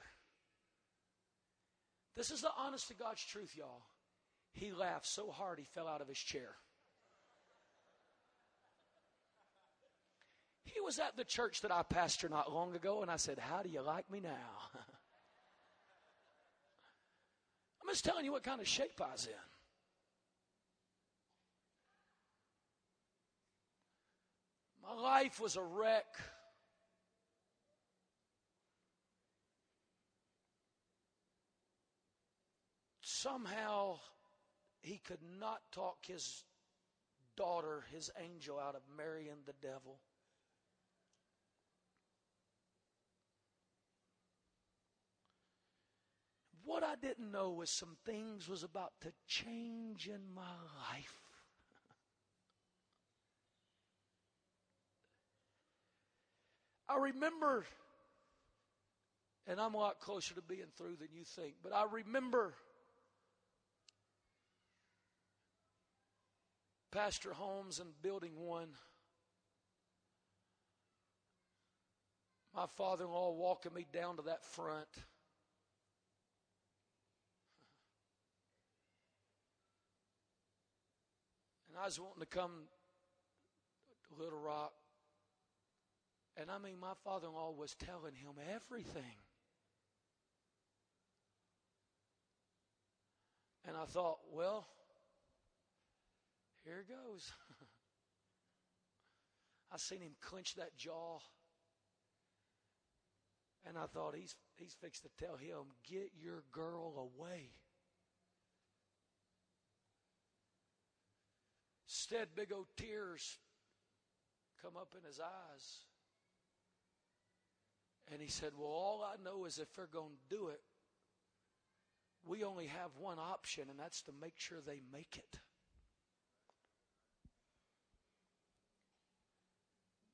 This is the honest to God's truth, y'all. He laughed so hard he fell out of his chair. He was at the church that I pastored not long ago, and I said, How do you like me now? I'm just telling you what kind of shape I was in. My life was a wreck. Somehow, he could not talk his daughter, his angel, out of marrying the devil. What I didn't know was some things was about to change in my life. I remember, and I'm a lot closer to being through than you think, but I remember Pastor Holmes and Building 1. My father in law walking me down to that front. And I was wanting to come to Little Rock. And I mean, my father in law was telling him everything. And I thought, well, here goes. I seen him clench that jaw. And I thought he's he's fixed to tell him, get your girl away. Instead, big old tears come up in his eyes. And he said, Well, all I know is if they're going to do it, we only have one option, and that's to make sure they make it.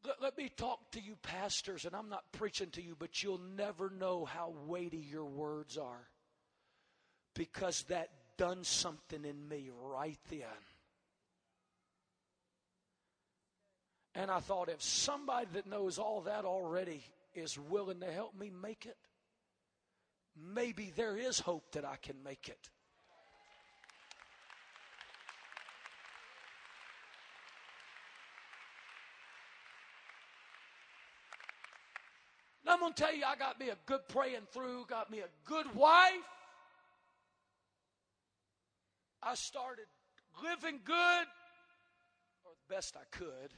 Let, let, me talk to you, pastors, and I'm not preaching to you, but you'll never know how weighty your words are because that done something in me right then. And I thought, if somebody that knows all that already is willing to help me make it, maybe there is hope that I can make it. I'm going to tell you, I got me a good praying through, got me a good wife. I started living good, or the best I could.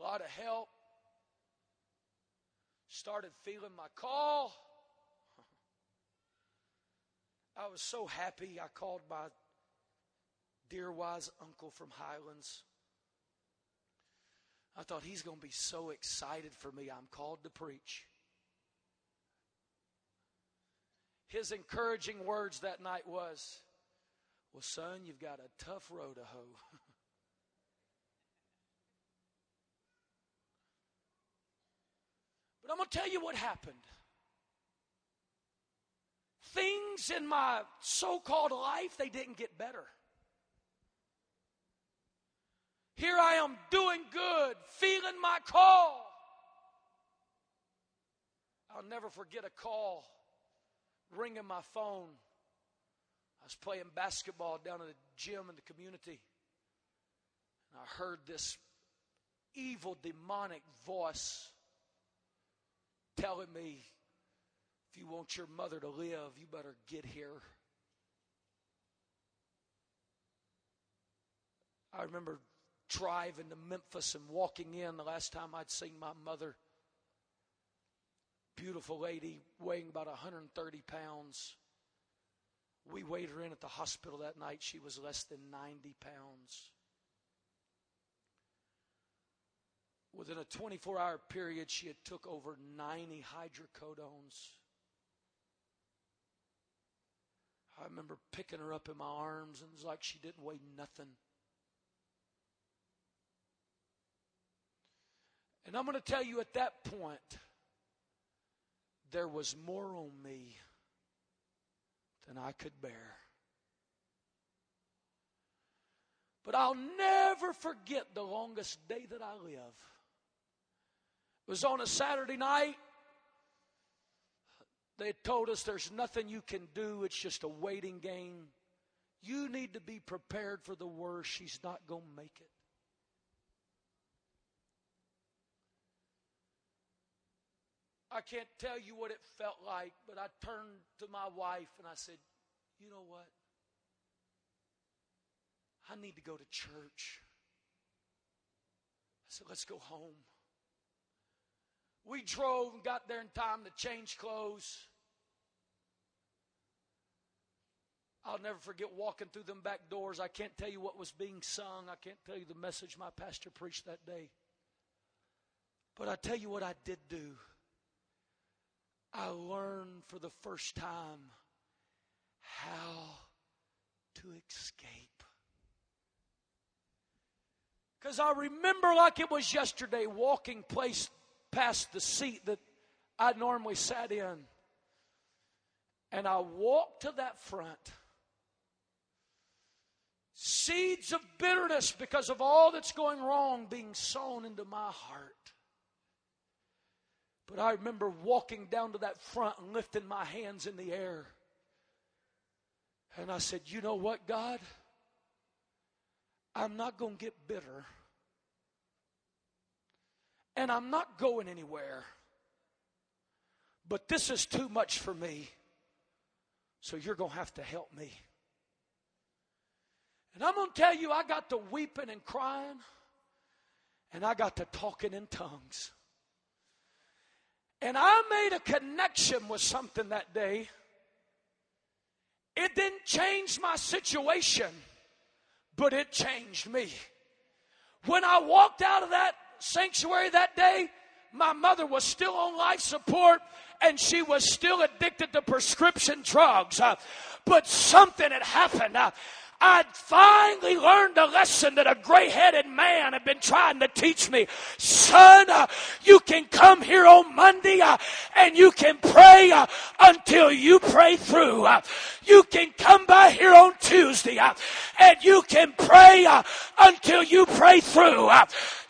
A lot of help. Started feeling my call. I was so happy. I called my dear wise uncle from Highlands. I thought he's going to be so excited for me. I'm called to preach. His encouraging words that night was, Well, son, you've got a tough row to hoe. I'm going to tell you what happened. Things in my so-called life they didn't get better. Here i am doing good feeling my call. I'll never forget a call ringing my phone. I was playing basketball down at a gym in the community and i heard this evil demonic voice telling me if you want your mother to live, you better get here. I remember driving to Memphis and walking in the last time I'd seen my mother. Beautiful lady, weighing about 130 pounds. We weighed her in at the hospital that night. She was less than 90 pounds. Within a 24 hour period, she had took over 90 hydrocodones. I remember picking her up in my arms, and it was like she didn't weigh nothing. And I'm going to tell you at that point, there was more on me than I could bear. But I'll never forget the longest day that I live. It was on a Saturday night. They told us there's nothing you can do, it's just a waiting game. You need to be prepared for the worst. She's not going to make it. I can't tell you what it felt like, but I turned to my wife and I said, You know what? I need to go to church. I said, Let's go home. We drove and got there in time to change clothes. I'll never forget walking through them back doors. I can't tell you what was being sung. I can't tell you the message my pastor preached that day. But I tell you what I did do. I learned for the first time how to escape. Because I remember like it was yesterday walking place past the seat that I normally sat in. And I walked to that front seeds of bitterness because of all that's going wrong being sown into my heart. But I remember walking down to that front and lifting my hands in the air. And I said, You know what, God? I'm not going to get bitter. And I'm not going anywhere. But this is too much for me. So you're going to have to help me. And I'm going to tell you, I got to weeping and crying, and I got to talking in tongues. And I made a connection with something that day. It didn't change my situation, but it changed me. When I walked out of that sanctuary that day, my mother was still on life support and she was still addicted to prescription drugs. Uh, but something had happened. Uh, I'd finally learned a lesson that a gray headed man had been trying to teach me. Son, uh, you can come here on Monday uh, and you can pray uh, until you pray through. Uh, you can come by here on Tuesday uh, and you can pray uh, until you pray through.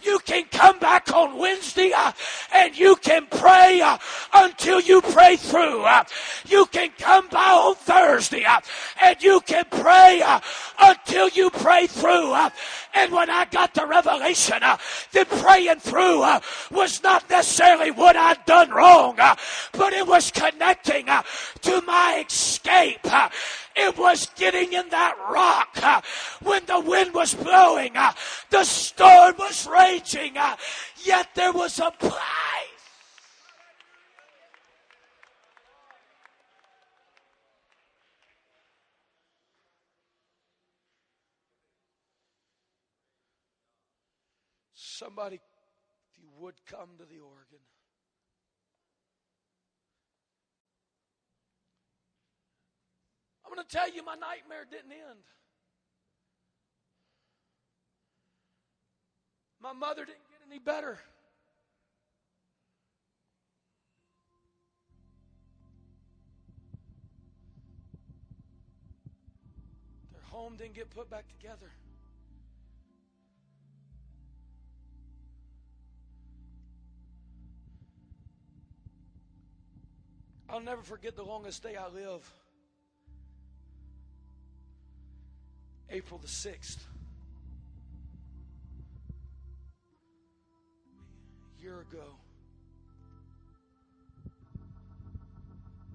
You can come back on Wednesday uh, and you can pray uh, until you pray through. Uh, you can come by on Thursday uh, and you can pray uh, until you pray through. Uh, and when I got the revelation that praying through was not necessarily what I'd done wrong, but it was connecting to my escape. It was getting in that rock uh, when the wind was blowing, uh, the storm was raging, uh, yet there was a place. Somebody, if you would come to the organ. I'm going to tell you, my nightmare didn't end. My mother didn't get any better. Their home didn't get put back together. I'll never forget the longest day I live. April the 6th. A year ago.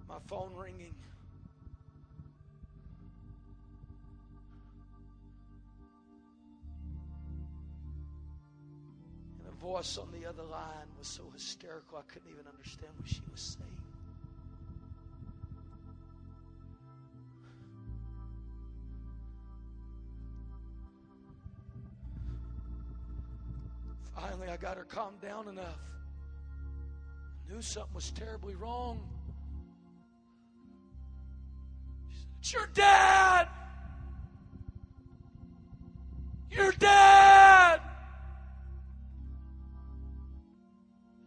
My phone ringing. And a voice on the other line was so hysterical I couldn't even understand what she was saying. Finally, I got her calmed down enough. I knew something was terribly wrong. She said, It's your dad! Your dad! I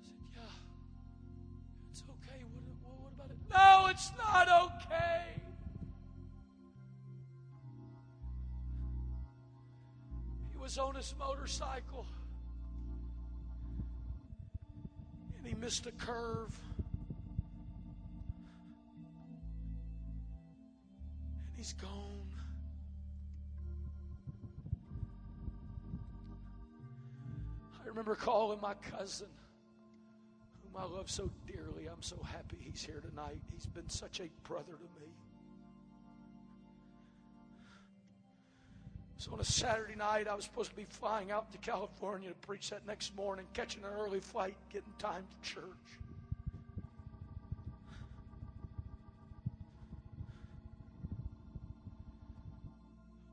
said, Yeah, it's okay. What, what about it? No, it's not okay. He was on his motorcycle. Missed a curve. And he's gone. I remember calling my cousin, whom I love so dearly. I'm so happy he's here tonight. He's been such a brother to me. So on a Saturday night, I was supposed to be flying out to California to preach that next morning, catching an early flight, getting time to church.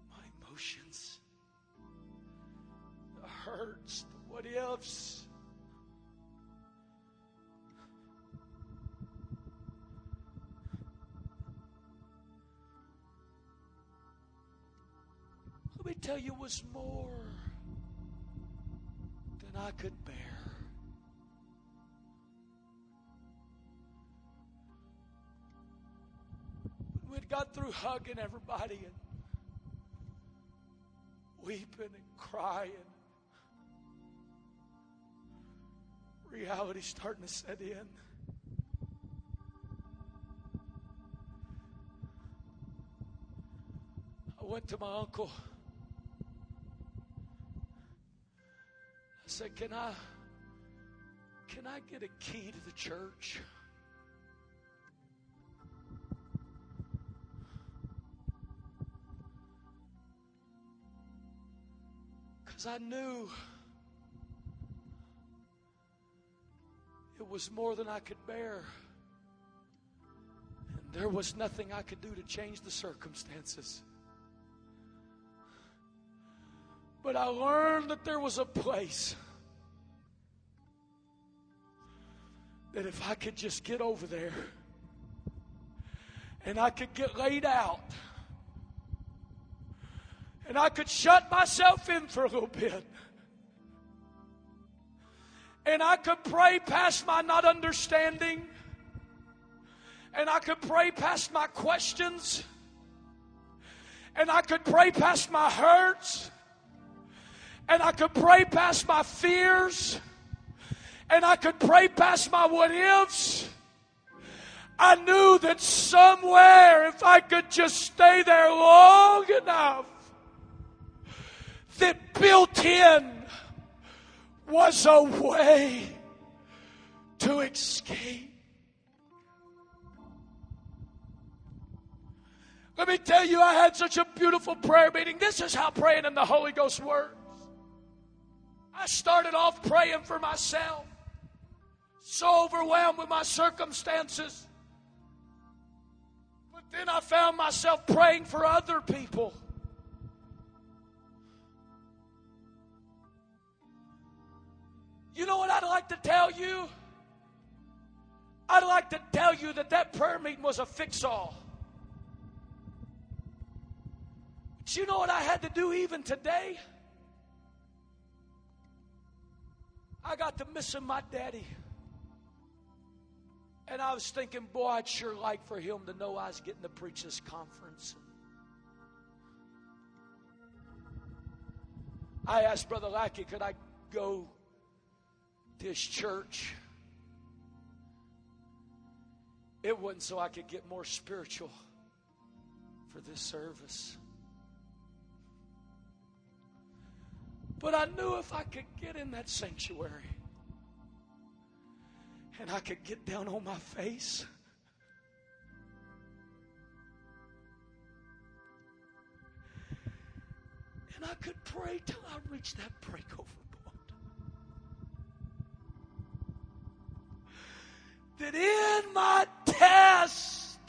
My emotions, the hurts, the what ifs. Was more than I could bear. When we'd got through hugging everybody and weeping and crying. Reality starting to set in. I went to my uncle. I said, Can I can I get a key to the church? Because I knew it was more than I could bear. And there was nothing I could do to change the circumstances. But I learned that there was a place that if I could just get over there and I could get laid out and I could shut myself in for a little bit and I could pray past my not understanding and I could pray past my questions and I could pray past my hurts and I could pray past my fears and I could pray past my what ifs. I knew that somewhere, if I could just stay there long enough, that built in was a way to escape. Let me tell you, I had such a beautiful prayer meeting. This is how praying in the Holy Ghost works. I started off praying for myself so overwhelmed with my circumstances. But then I found myself praying for other people. You know what I'd like to tell you? I'd like to tell you that that prayer meeting was a fix all. But you know what I had to do even today? I got to missing my daddy. And I was thinking, boy, I'd sure like for him to know I was getting to preach this conference. I asked Brother Lackey, could I go to his church? It wasn't so I could get more spiritual for this service. But I knew if I could get in that sanctuary, and I could get down on my face. And I could pray till I reached that breakover point. That in my test,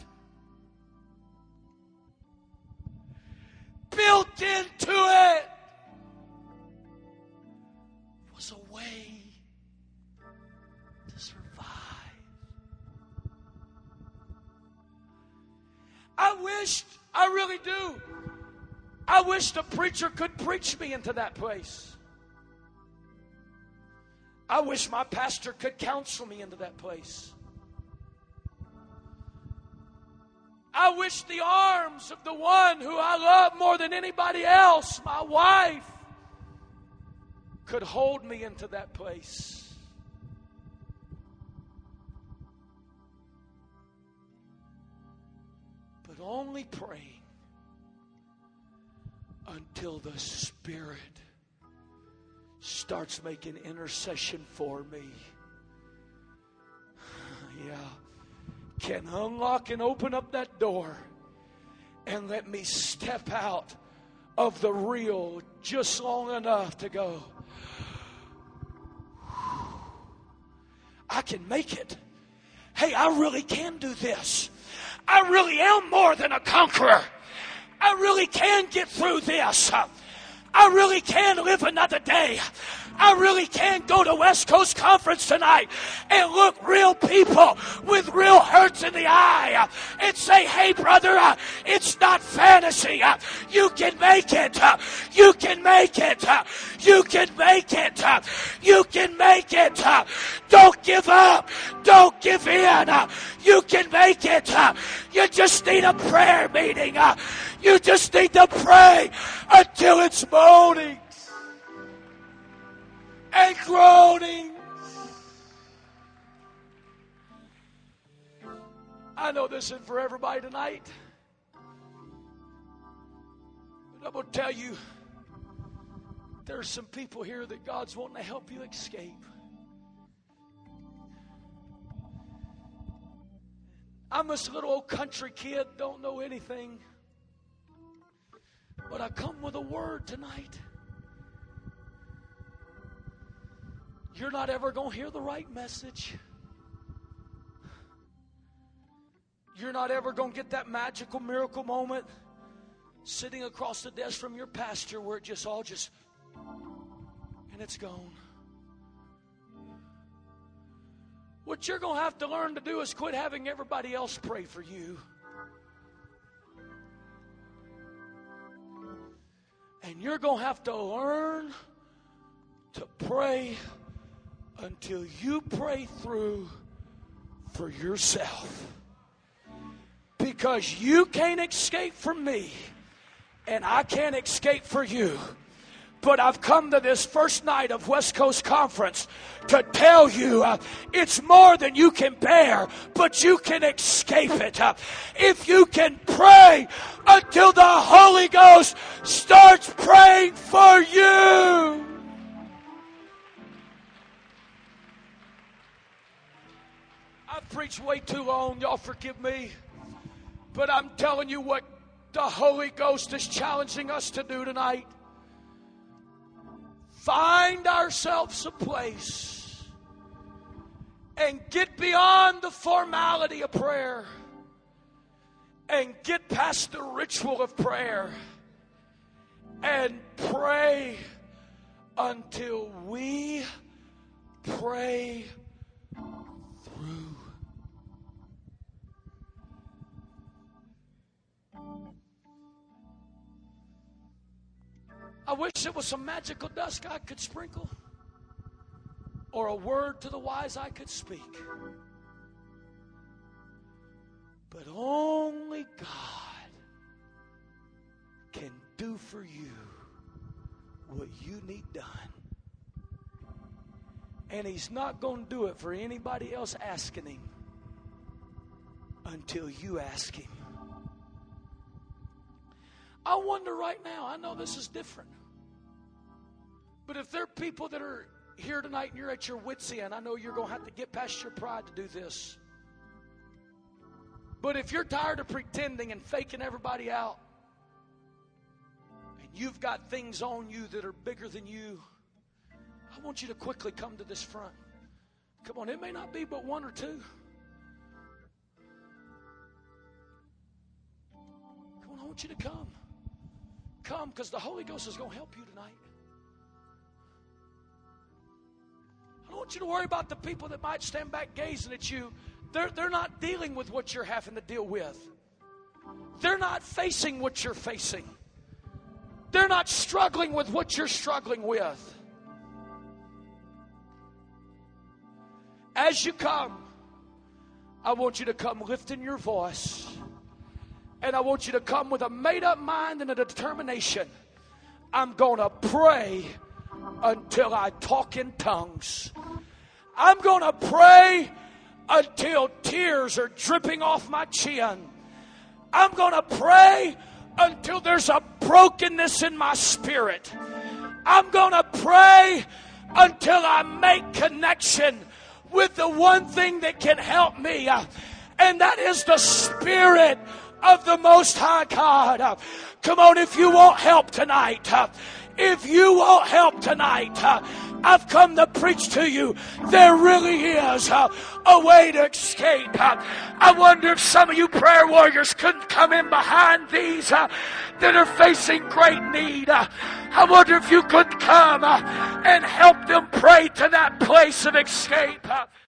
built into it, was a way I wish, I really do. I wish the preacher could preach me into that place. I wish my pastor could counsel me into that place. I wish the arms of the one who I love more than anybody else, my wife, could hold me into that place. but only praying until the Spirit starts making intercession for me. yeah. Can unlock and open up that door and let me step out of the real just long enough to go. I can make it. Hey, I really can do this. I really am more than a conqueror. I really can get through this. I really can live another day. I really can't go to West Coast Conference tonight and look real people with real hurts in the eye and say, hey, brother, it's not fantasy. You can make it. You can make it. You can make it. You can make it. Don't give up. Don't give in. You can make it. You just need a prayer meeting. You just need to pray until it's moaning and groaning. I know this isn't for everybody tonight. But I'm going to tell you there's some people here that God's wanting to help you escape. I'm this little old country kid, don't know anything. But I come with a word tonight. You're not ever going to hear the right message. You're not ever going to get that magical miracle moment sitting across the desk from your pastor where it just all just and it's gone. What you're going to have to learn to do is quit having everybody else pray for you. And you're going to have to learn to pray until you pray through for yourself. Because you can't escape from me, and I can't escape for you. But I've come to this first night of West Coast Conference to tell you uh, it's more than you can bear, but you can escape it. Uh, if you can pray until the Holy Ghost starts praying for you. I've preached way too long, y'all forgive me. But I'm telling you what the Holy Ghost is challenging us to do tonight find ourselves a place and get beyond the formality of prayer and get past the ritual of prayer and pray until we pray I wish it was some magical dust God could sprinkle or a word to the wise I could speak. But only God can do for you what you need done. And He's not going to do it for anybody else asking Him until you ask Him. I wonder right now, I know this is different. But if there are people that are here tonight and you're at your wits' end, I know you're going to have to get past your pride to do this. But if you're tired of pretending and faking everybody out, and you've got things on you that are bigger than you, I want you to quickly come to this front. Come on, it may not be but one or two. Come on, I want you to come. Come because the Holy Ghost is going to help you tonight. I don't want you to worry about the people that might stand back gazing at you. They're, they're not dealing with what you're having to deal with, they're not facing what you're facing, they're not struggling with what you're struggling with. As you come, I want you to come lifting your voice. And I want you to come with a made up mind and a determination. I'm going to pray until I talk in tongues. I'm going to pray until tears are dripping off my chin. I'm going to pray until there's a brokenness in my spirit. I'm going to pray until I make connection with the one thing that can help me, uh, and that is the Spirit of the Most High God. Come on, if you want help tonight, if you want help tonight, I've come to preach to you. There really is a, way to escape. I wonder if some of you prayer warriors couldn't come in behind these that are facing great need. I wonder if you could come and help them pray to that place of escape.